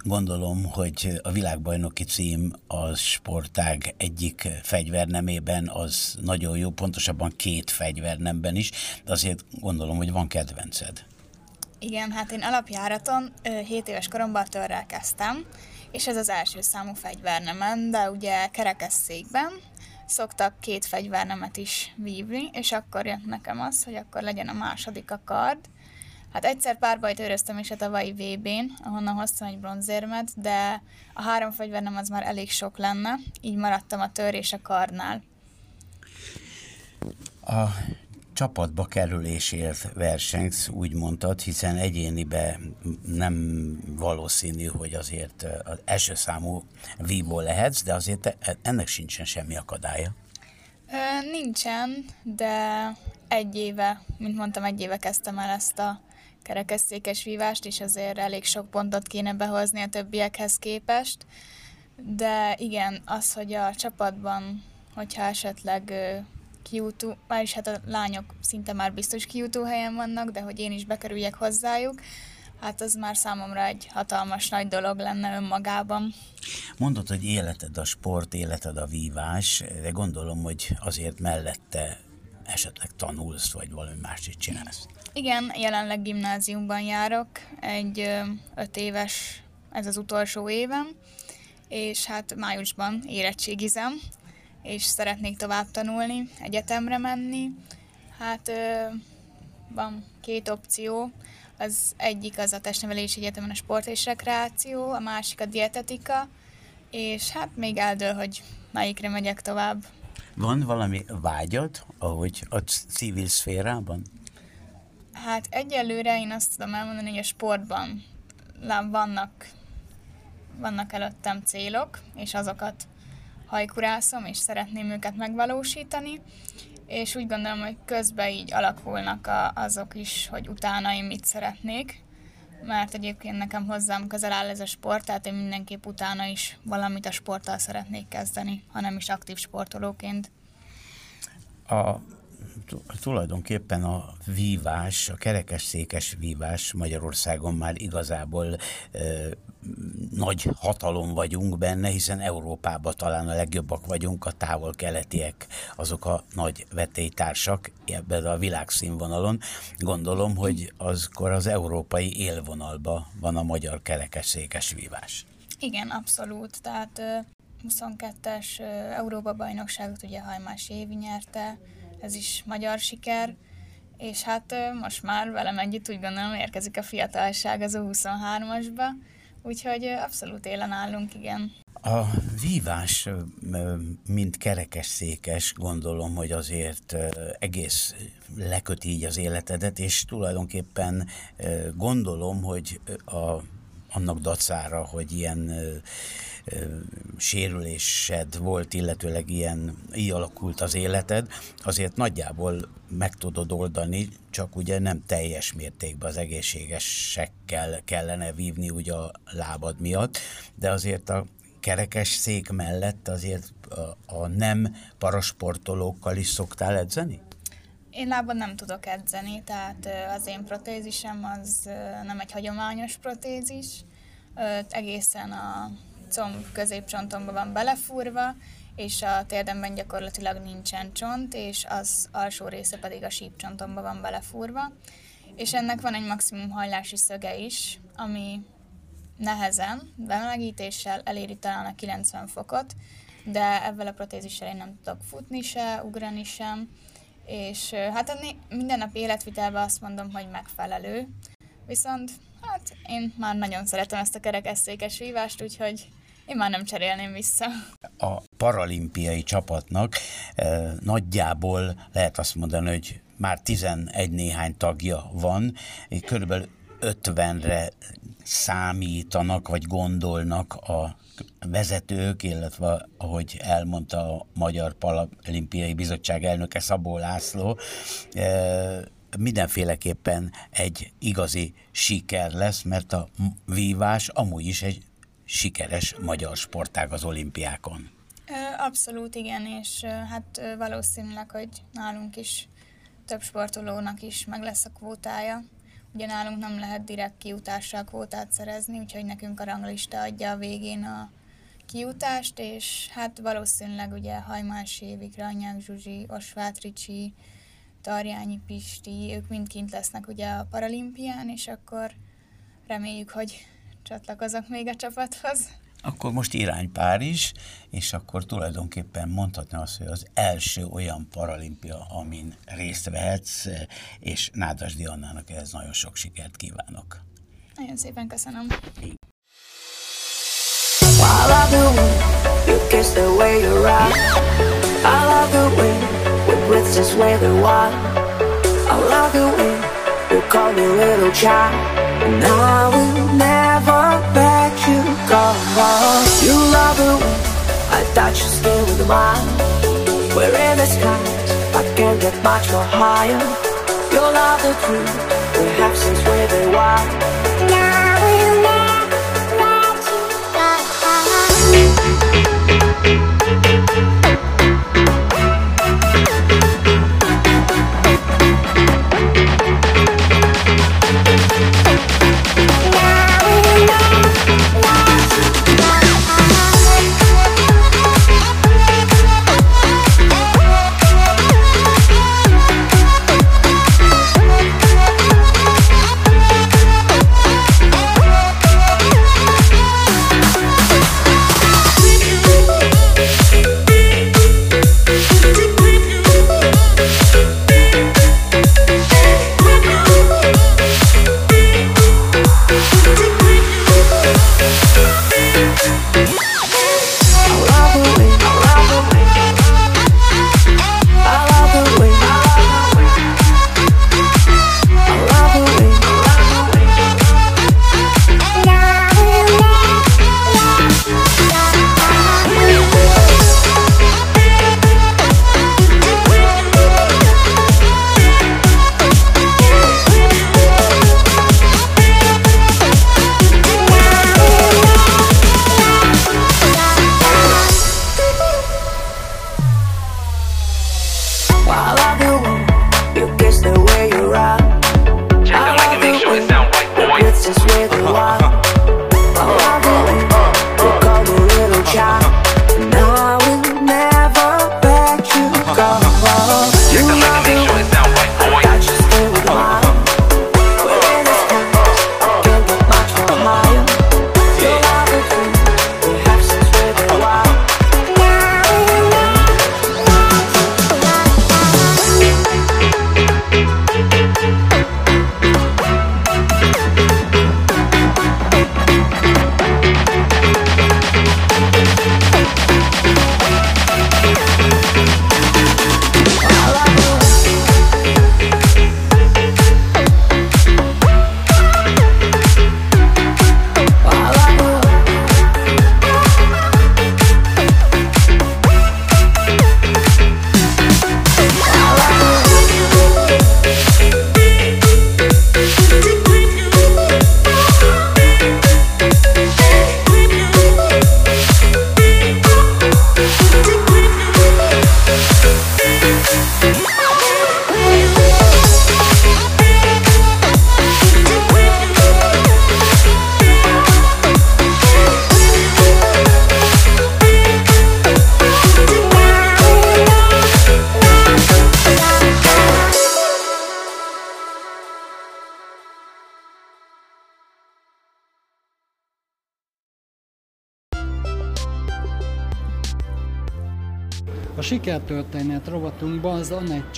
Gondolom, hogy a világbajnoki cím a sportág egyik fegyvernemében az nagyon jó, pontosabban két fegyvernemben is, de azért gondolom, hogy van kedvenced. Igen, hát én alapjáraton ö, 7 éves koromban törrel kezdtem, és ez az első számú fegyvernemen, de ugye kerekesszékben szoktak két fegyvernemet is vívni, és akkor jött nekem az, hogy akkor legyen a második a kard. Hát egyszer párbajt őröztem is a tavalyi VB-n, ahonnan hoztam egy bronzérmet, de a három fegyvernem az már elég sok lenne, így maradtam a tör és a kardnál. A csapatba kerülésért versenysz, úgy mondtad, hiszen egyénibe nem valószínű, hogy azért az első számú vívó lehetsz, de azért ennek sincsen semmi akadálya. Ö, nincsen, de egy éve, mint mondtam, egy éve kezdtem el ezt a kerekesszékes vívást, és azért elég sok pontot kéne behozni a többiekhez képest. De igen, az, hogy a csapatban, hogyha esetleg kijutó, már is hát a lányok szinte már biztos kijutó helyen vannak, de hogy én is bekerüljek hozzájuk, hát az már számomra egy hatalmas nagy dolog lenne önmagában. Mondod, hogy életed a sport, életed a vívás, de gondolom, hogy azért mellette esetleg tanulsz, vagy valami másit csinálsz. Igen, jelenleg gimnáziumban járok, egy ö, öt éves, ez az utolsó évem, és hát májusban érettségizem, és szeretnék tovább tanulni, egyetemre menni. Hát van két opció, az egyik az a testnevelési egyetemen a sport és rekreáció, a másik a dietetika, és hát még eldől, hogy melyikre megyek tovább. Van valami vágyad, ahogy a civil szférában? Hát egyelőre én azt tudom elmondani, hogy a sportban vannak, vannak előttem célok, és azokat hajkurászom, és szeretném őket megvalósítani, és úgy gondolom, hogy közben így alakulnak a, azok is, hogy utána én mit szeretnék, mert egyébként nekem hozzám közel áll ez a sport, tehát én mindenképp utána is valamit a sporttal szeretnék kezdeni, hanem is aktív sportolóként. A, tulajdonképpen a vívás, a kerekesszékes vívás Magyarországon már igazából ö, nagy hatalom vagyunk benne, hiszen Európában talán a legjobbak vagyunk, a távol-keletiek azok a nagy vetélytársak ebben a világszínvonalon. Gondolom, hogy azkor az európai élvonalban van a magyar kerekesszékes vívás. Igen, abszolút. Tehát ö, 22-es ö, Európa-bajnokságot ugye Hajmás Évi nyerte, ez is magyar siker, és hát most már velem együtt úgy gondolom érkezik a fiatalság az U23-asba, Úgyhogy abszolút élen állunk, igen. A vívás, mint kerekesszékes, gondolom, hogy azért egész leköti így az életedet, és tulajdonképpen gondolom, hogy a, annak dacára, hogy ilyen sérülésed volt, illetőleg ilyen, így alakult az életed, azért nagyjából meg tudod oldani, csak ugye nem teljes mértékben az egészségesekkel kellene vívni ugye a lábad miatt, de azért a kerekes szék mellett azért a, nem parasportolókkal is szoktál edzeni? Én lábon nem tudok edzeni, tehát az én protézisem az nem egy hagyományos protézis, egészen a comb középcsontomba van belefúrva, és a térdemben gyakorlatilag nincsen csont, és az alsó része pedig a sípcsontomba van belefúrva. És ennek van egy maximum hajlási szöge is, ami nehezen, bemelegítéssel eléri talán a 90 fokot, de ebben a protézissel én nem tudok futni se, ugrani sem, és hát a né- mindennapi életvitelben azt mondom, hogy megfelelő, viszont hát én már nagyon szeretem ezt a kerekesszékes vívást, úgyhogy én már nem cserélném vissza. a paralimpiai csapatnak eh, nagyjából lehet azt mondani, hogy már 11 néhány tagja van, körülbelül 50-re számítanak, vagy gondolnak a vezetők, illetve ahogy elmondta a Magyar Paralimpiai Bizottság elnöke Szabó László, eh, mindenféleképpen egy igazi siker lesz, mert a vívás amúgy is egy sikeres magyar sportág az olimpiákon. Abszolút igen, és hát valószínűleg, hogy nálunk is több sportolónak is meg lesz a kvótája. Ugye nálunk nem lehet direkt kiutással kvótát szerezni, úgyhogy nekünk a ranglista adja a végén a kiutást, és hát valószínűleg ugye Hajmási, Vikranyák, Zsuzsi, Osvát Ricsi, Tarjányi Pisti, ők mind kint lesznek ugye a paralimpián, és akkor reméljük, hogy csatlakozok még a csapathoz. Akkor most irány Párizs, és akkor tulajdonképpen mondhatni azt, hogy az első olyan paralimpia, amin részt vehetsz, és Nádasdi Annának ehhez nagyon sok sikert kívánok. Nagyon szépen köszönöm. I love the way you kiss the way you rock. I love the way we breathe just way the wild. I love the way you call me little child. And I will never go. You love the way I touch your skin with mine. We're in the skies, I can't get much more higher. You love the truth we have since we've been wild.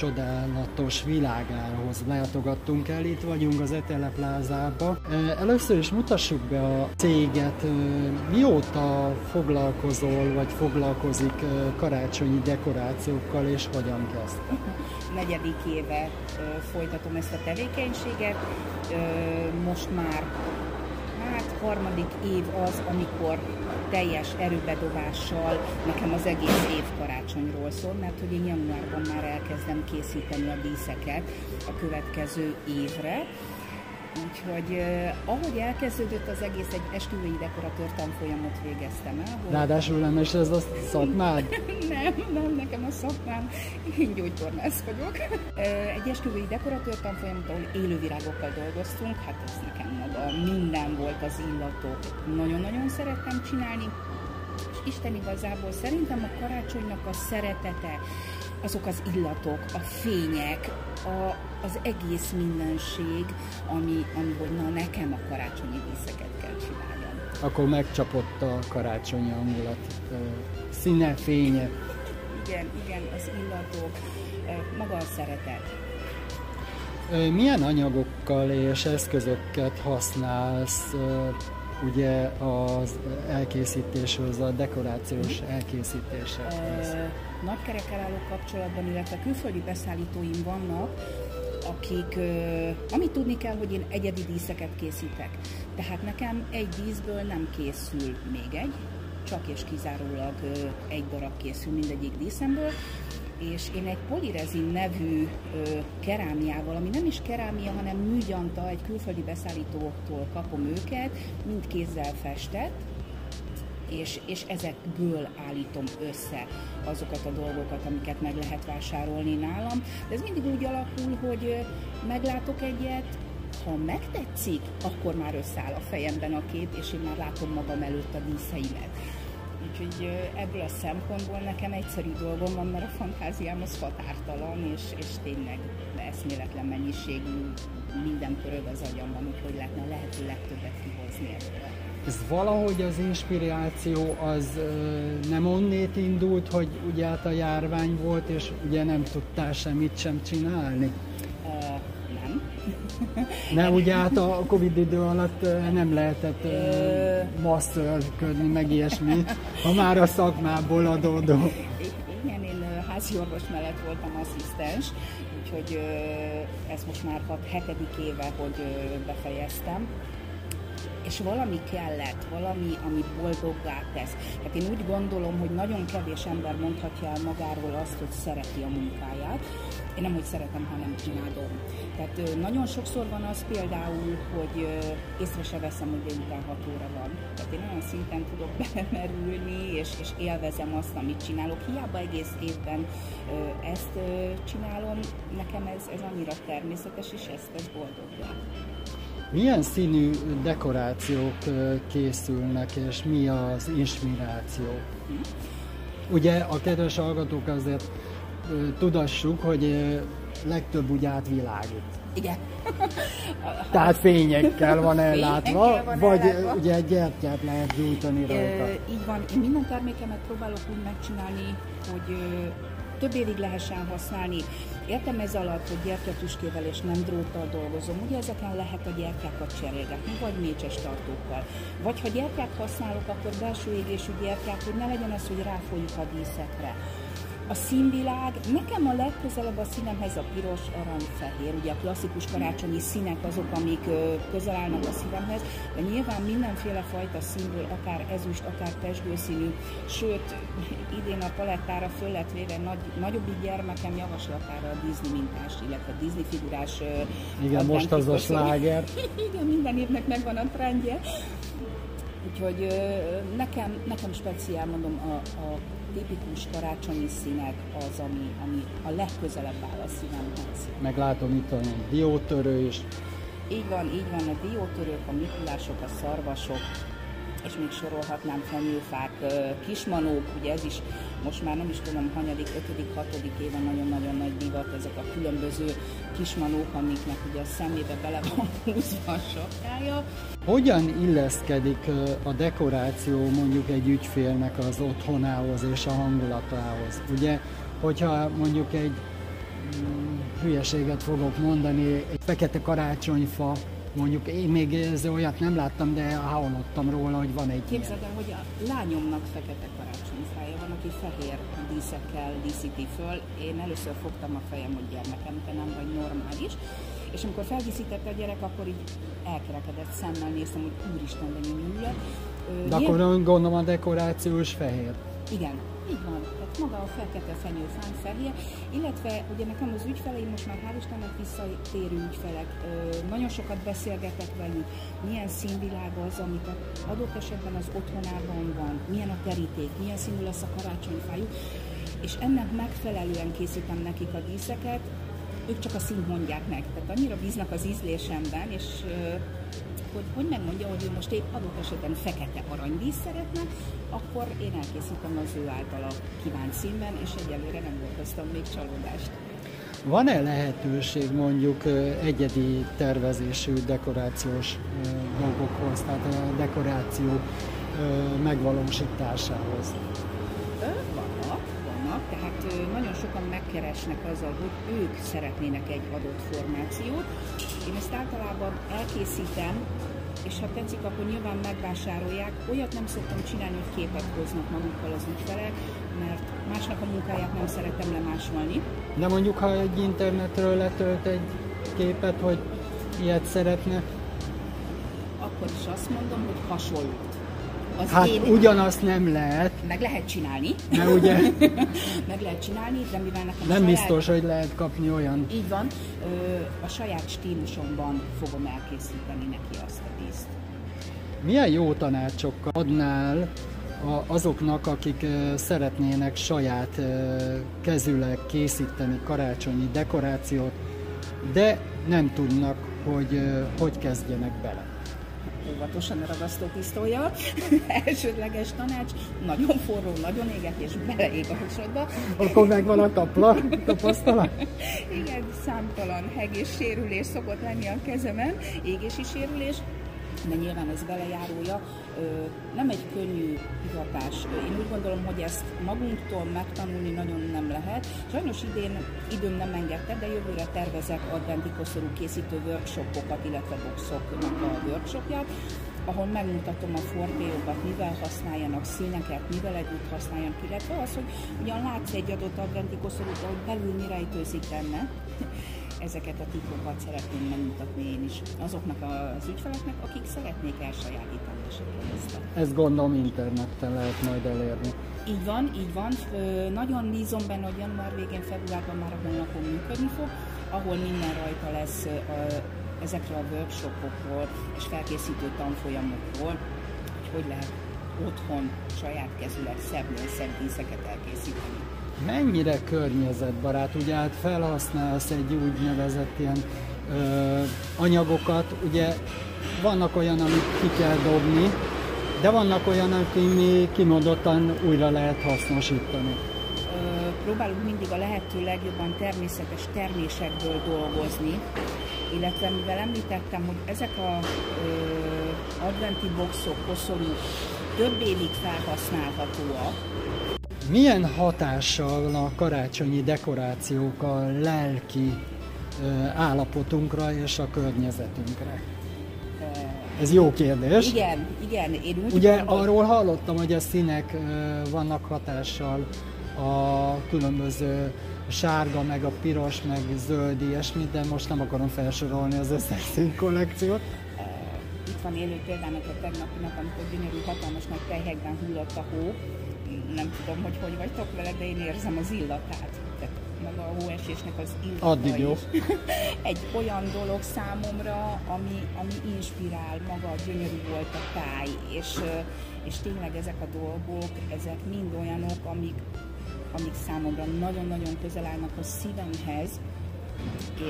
Csodálatos világához látogattunk el. Itt vagyunk az Etele plázába. Először is mutassuk be a céget. Mióta foglalkozol, vagy foglalkozik karácsonyi dekorációkkal, és hogyan kezdte? negyedik éve folytatom ezt a tevékenységet. Most már hát harmadik év az, amikor teljes erőbedobással nekem az egész év karácsonyról szól, mert hogy én januárban már elkezdem készíteni a díszeket a következő évre. Úgyhogy ahogy elkezdődött az egész, egy esküvői dekoratőr tanfolyamot végeztem el. Ahol... Ráadásul nem is ez a szakmád? nem, nem, nekem a szakmám. Én gyógytornász vagyok. Egy esküvői dekoratőr tanfolyamot, ahol élővirágokkal dolgoztunk, hát ez nekem maga minden volt az illatok. Nagyon-nagyon szerettem csinálni. És Isten igazából szerintem a karácsonynak a szeretete, azok az illatok, a fények, a, az egész mindenség, ami, ami hogy na nekem a karácsonyi díszeket kell csináljam. Akkor megcsapott a karácsonyi hangulat, színe, fénye. Igen, igen, az illatok, maga a szeretet. Milyen anyagokkal és eszközöket használsz ugye az elkészítéshez, a dekorációs elkészítéshez? Ö, Nagykerekkel álló kapcsolatban, illetve külföldi beszállítóim vannak, akik, amit tudni kell, hogy én egyedi díszeket készítek. Tehát nekem egy díszből nem készül még egy, csak és kizárólag egy darab készül mindegyik díszemből, és én egy polirezin nevű ö, kerámiával, ami nem is kerámia, hanem műgyanta, egy külföldi beszállítótól kapom őket, mind kézzel festett, és, és ezekből állítom össze azokat a dolgokat, amiket meg lehet vásárolni nálam. De ez mindig úgy alakul, hogy meglátok egyet, ha megtetszik, akkor már összeáll a fejemben a kép, és én már látom magam előtt a díszeimet. Úgyhogy ebből a szempontból nekem egyszerű dolgom van, mert a fantáziám az határtalan, és, és tényleg eszméletlen mennyiségű minden pörög az agyamban, úgyhogy lehetne a lehető legtöbbet kihozni ebből. Ez valahogy az inspiráció az nem onnét indult, hogy ugye hát a járvány volt, és ugye nem tudtál semmit sem csinálni? Nem. Ugye hát a Covid idő alatt nem lehetett masszörködni, meg ilyesmi, ha már a szakmából adódó. Igen, én házi orvos mellett voltam asszisztens, úgyhogy ez most már 6 hetedik éve, hogy befejeztem és valami kellett, valami, ami boldoggá tesz. Tehát én úgy gondolom, hogy nagyon kevés ember mondhatja el magáról azt, hogy szereti a munkáját. Én nem, hogy szeretem, hanem imádom. Tehát nagyon sokszor van az például, hogy észre se veszem, hogy délután 6 óra van. Tehát én olyan szinten tudok belemerülni, és, és élvezem azt, amit csinálok. Hiába egész évben ezt csinálom, nekem ez, ez annyira természetes, és ezt tesz boldoggá. Milyen színű dekorációk készülnek, és mi az inspiráció? Ugye a kedves hallgatók azért tudassuk, hogy legtöbb úgy átvilágít. Igen. Tehát fényekkel van ellátva, Fényekkel van vagy ellátva. ugye egy gyertyát lehet gyújtani rajta. Ö, így van, én minden termékemet próbálok úgy megcsinálni, hogy ö, több évig lehessen használni. Értem ez alatt, hogy gyertyatüskével és nem dróttal dolgozom. Ugye ezeken lehet a gyertyákat cserélgetni, vagy mécses tartókkal. Vagy ha gyertyát használok, akkor belső égésű gyertyát, hogy ne legyen az, hogy ráfolyik a díszekre. A színvilág, nekem a legközelebb a színemhez a piros, arany, fehér, ugye a klasszikus karácsonyi színek azok, amik közel állnak a szívemhez, de nyilván mindenféle fajta színből, akár ezüst, akár pesgőszínű, sőt, idén a palettára föl lett véve nagy, nagyobbik gyermekem javaslatára a Disney mintás, illetve Disney figurás Igen, most az a sláger. Igen, minden évnek megvan a trendje. Úgyhogy nekem, nekem speciál, mondom, a, a tipikus karácsonyi színek az, ami, ami a legközelebb áll a szívemhez. Meglátom itt van egy diótörő is. Így van, így van, a diótörők, a mikulások, a szarvasok, és még sorolhatnám fenyőfák, kismanók, ugye ez is most már nem is tudom, hanyadik, ötödik, hatodik éve nagyon-nagyon nagy divat, ezek a különböző kismanók, amiknek ugye a szemébe bele van húzva a sapkája. Hogyan illeszkedik a dekoráció mondjuk egy ügyfélnek az otthonához és a hangulatához? Ugye hogyha mondjuk egy mm, hülyeséget fogok mondani, egy fekete karácsonyfa, mondjuk én még ez olyat nem láttam, de hallottam róla, hogy van egy. Képzeld el, hogy a lányomnak fekete karácsonyfája van, aki fehér díszekkel díszíti föl. Én először fogtam a fejem, hogy gyermekem, te nem vagy normális. És amikor feldíszítette a gyerek, akkor így elkerekedett szemmel néztem, hogy úristen, de mi. Ö, De akkor gondolom a dekorációs fehér. igen, így van. Tehát maga a fekete fenyőfán fehér, illetve ugye nekem az ügyfeleim most már hál' Istennek visszatérő ügyfelek, nagyon sokat beszélgetek velük, milyen színvilág az, amit adott esetben az otthonában van, milyen a teríték, milyen színű lesz a karácsonyfájuk, és ennek megfelelően készítem nekik a díszeket, ők csak a színt mondják meg. Tehát annyira bíznak az ízlésemben, és hogy, hogy megmondja, hogy ő most épp adott esetben fekete aranydísz szeretne, akkor én elkészítem az ő általa kívánt színben, és egyelőre nem okoztam még csalódást. Van-e lehetőség mondjuk egyedi tervezésű dekorációs dolgokhoz, tehát a dekoráció megvalósításához? Vannak, vannak, tehát nagyon sokan megkeresnek azzal, hogy ők szeretnének egy adott formációt. Én ezt általában elkészítem, és ha tetszik, akkor nyilván megvásárolják. Olyat nem szoktam csinálni, hogy képet hoznak magukkal az ügyfelek, mert másnak a munkáját nem szeretem lemásolni. De mondjuk, ha egy internetről letölt egy képet, hogy ilyet szeretne, Akkor is azt mondom, hogy hasonlót. Az hát én... ugyanazt nem lehet, Meg lehet csinálni. Mert ugye- meg lehet csinálni, de mivel nekem nem saját... biztos, hogy lehet kapni olyan. Így van, a saját stílusomban fogom elkészíteni neki azt a díszt. Milyen jó tanácsokkal adnál azoknak, akik szeretnének saját kezüleg készíteni karácsonyi dekorációt, de nem tudnak, hogy hogy kezdjenek bele? Óvatosan a ragasztópisztolyjal. Elsődleges tanács, nagyon forró, nagyon éget és beleég a hosodba. Akkor megvan a tapla, tapasztalat? Igen, számtalan heg és sérülés szokott lenni a kezemen, égési sérülés, de nyilván ez belejárója. Ö, Nem egy könnyű hivatás. Én úgy gondolom, hogy ezt magunktól megtanulni nagyon nem lehet. Sajnos idén időm nem engedte, de jövőre tervezek adventi koszorú készítő workshopokat, illetve boxoknak a workshopját, ahol megmutatom a fortéokat, mivel használjanak színeket, mivel együtt használjanak, illetve az, hogy ugyan látsz egy adott adventi koszorút, hogy belül mi rejtőzik benne, ezeket a titkokat szeretném megmutatni én is azoknak az ügyfeleknek, akik szeretnék elsajátítani esetleg ezt Ezt gondolom interneten lehet majd elérni. így van, így van. Nagyon bízom benne, hogy január végén, februárban már a honlapon működni fog, ahol minden rajta lesz a, ezekről a workshopokról és felkészítő tanfolyamokról, hogy hogy lehet otthon saját kezüleg szebbnél szebb díszeket elkészíteni. Mennyire környezetbarát, ugye hát felhasználsz egy úgynevezett ilyen ö, anyagokat, ugye vannak olyan, amit ki kell dobni, de vannak olyan, ami kimondottan újra lehet hasznosítani. Próbálunk mindig a lehető legjobban természetes termésekből dolgozni, illetve mivel említettem, hogy ezek a ö, adventi boxok, koszorúk több évig felhasználhatóak, Milyen hatással a karácsonyi dekorációk a lelki állapotunkra és a környezetünkre? Ez jó kérdés. Igen, igen, én úgy Ugye gondolom, arról hallottam, hogy a színek vannak hatással a különböző sárga, meg a piros, meg zöld ilyesmit, de most nem akarom felsorolni az összes színkollekciót. itt van élő példának a tegnapinak, amikor gyönyörű hatalmas nagy tejhekben hullott a hó. Nem tudom, hogy hogy vagytok vele, de én érzem az illatát. Tehát maga a hóesésnek az illata Addig jó. Egy olyan dolog számomra, ami, ami inspirál, maga gyönyörű volt a táj, és, és tényleg ezek a dolgok, ezek mind olyanok, amik, amik számomra nagyon-nagyon közel állnak a szívemhez,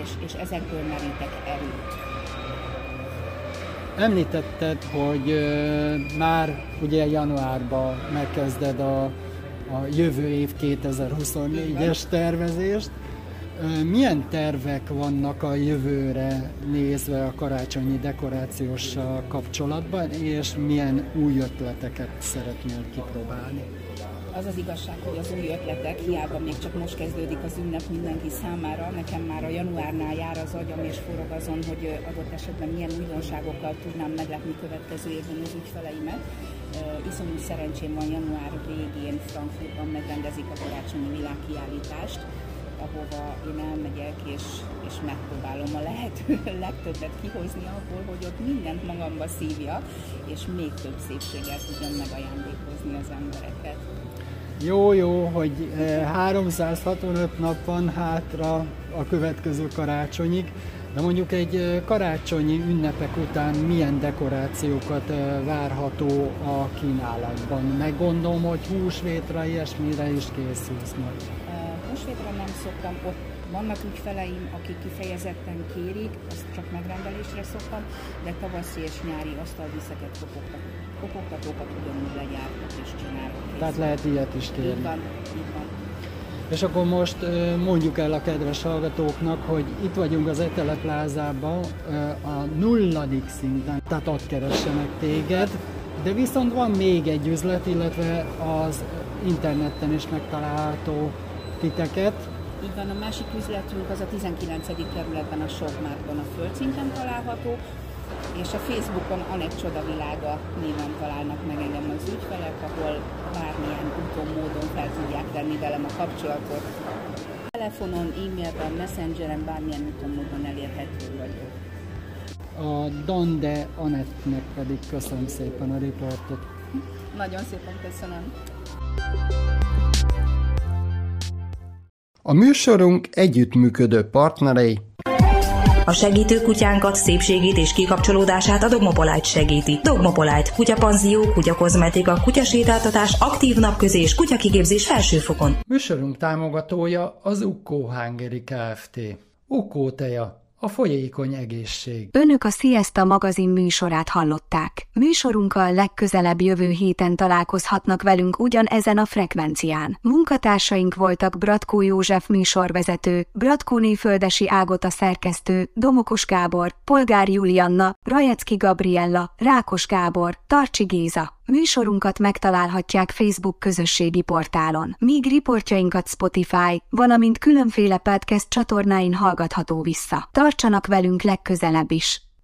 és, és ezekből merítek erőt. Említetted, hogy már ugye januárban megkezded a, a jövő év 2024-es tervezést. Milyen tervek vannak a jövőre nézve a karácsonyi dekorációssal kapcsolatban, és milyen új ötleteket szeretnél kipróbálni? Az az igazság, hogy az új ötletek, hiába még csak most kezdődik az ünnep mindenki számára, nekem már a januárnál jár az agyam és forog azon, hogy adott esetben milyen újdonságokkal tudnám meglepni következő évben az ügyfeleimet. Iszonyú szerencsém van január végén Frankfurtban megrendezik a karácsonyi világkiállítást, ahova én elmegyek, és, és megpróbálom a lehető legtöbbet kihozni abból, hogy ott mindent magamba szívja, és még több szépséggel tudjam megajándékozni az embereket. Jó, jó, hogy 365 nap van hátra a következő karácsonyig, de mondjuk egy karácsonyi ünnepek után milyen dekorációkat várható a kínálatban? Meg gondolom, hogy húsvétra, ilyesmire is készülsz majd. Húsvétra nem szoktam, ott vannak ügyfeleim, akik kifejezetten kérik, azt csak megrendelésre szoktam, de tavaszi és nyári asztaldíszeket kopogtatókat ugyanúgy legyártok és csinálok. Tehát lehet ilyet is kérni. Így van, így van. És akkor most mondjuk el a kedves hallgatóknak, hogy itt vagyunk az Etele plázában a nulladik szinten, tehát ott keressenek téged, de viszont van még egy üzlet, illetve az interneten is megtalálható titeket. Így van, a másik üzletünk az a 19. kerületben a Sogmárton a földszinten található, és a Facebookon Anett Csodavilága néven találnak meg engem az ügyfelek, ahol bármilyen úton, módon fel tudják venni velem a kapcsolatot. Telefonon, e-mailben, messengeren, bármilyen úton, módon elérhető vagyok. A Donde Anettnek pedig köszönöm szépen a riportot. Nagyon szépen köszönöm. A műsorunk együttműködő partnerei a segítő kutyánkat, szépségét és kikapcsolódását a Dogmopolite segíti. Dogmopolite, kutyapanzió, kutyakozmetika, kutyasétáltatás, aktív napközés, kutyakigépzés felsőfokon. Műsorunk támogatója az Ukko Hungary Kft. Ukko teja, a folyékony egészség. Önök a Siesta magazin műsorát hallották. Műsorunkkal legközelebb jövő héten találkozhatnak velünk ugyanezen a frekvencián. Munkatársaink voltak Bratkó József műsorvezető, Bratkóné Földesi Ágota szerkesztő, Domokos Gábor, Polgár Julianna, Rajecki Gabriella, Rákos Gábor, Tarcsi Géza. Műsorunkat megtalálhatják Facebook közösségi portálon, míg riportjainkat Spotify, valamint különféle podcast csatornáin hallgatható vissza. Tartsanak velünk legközelebb is!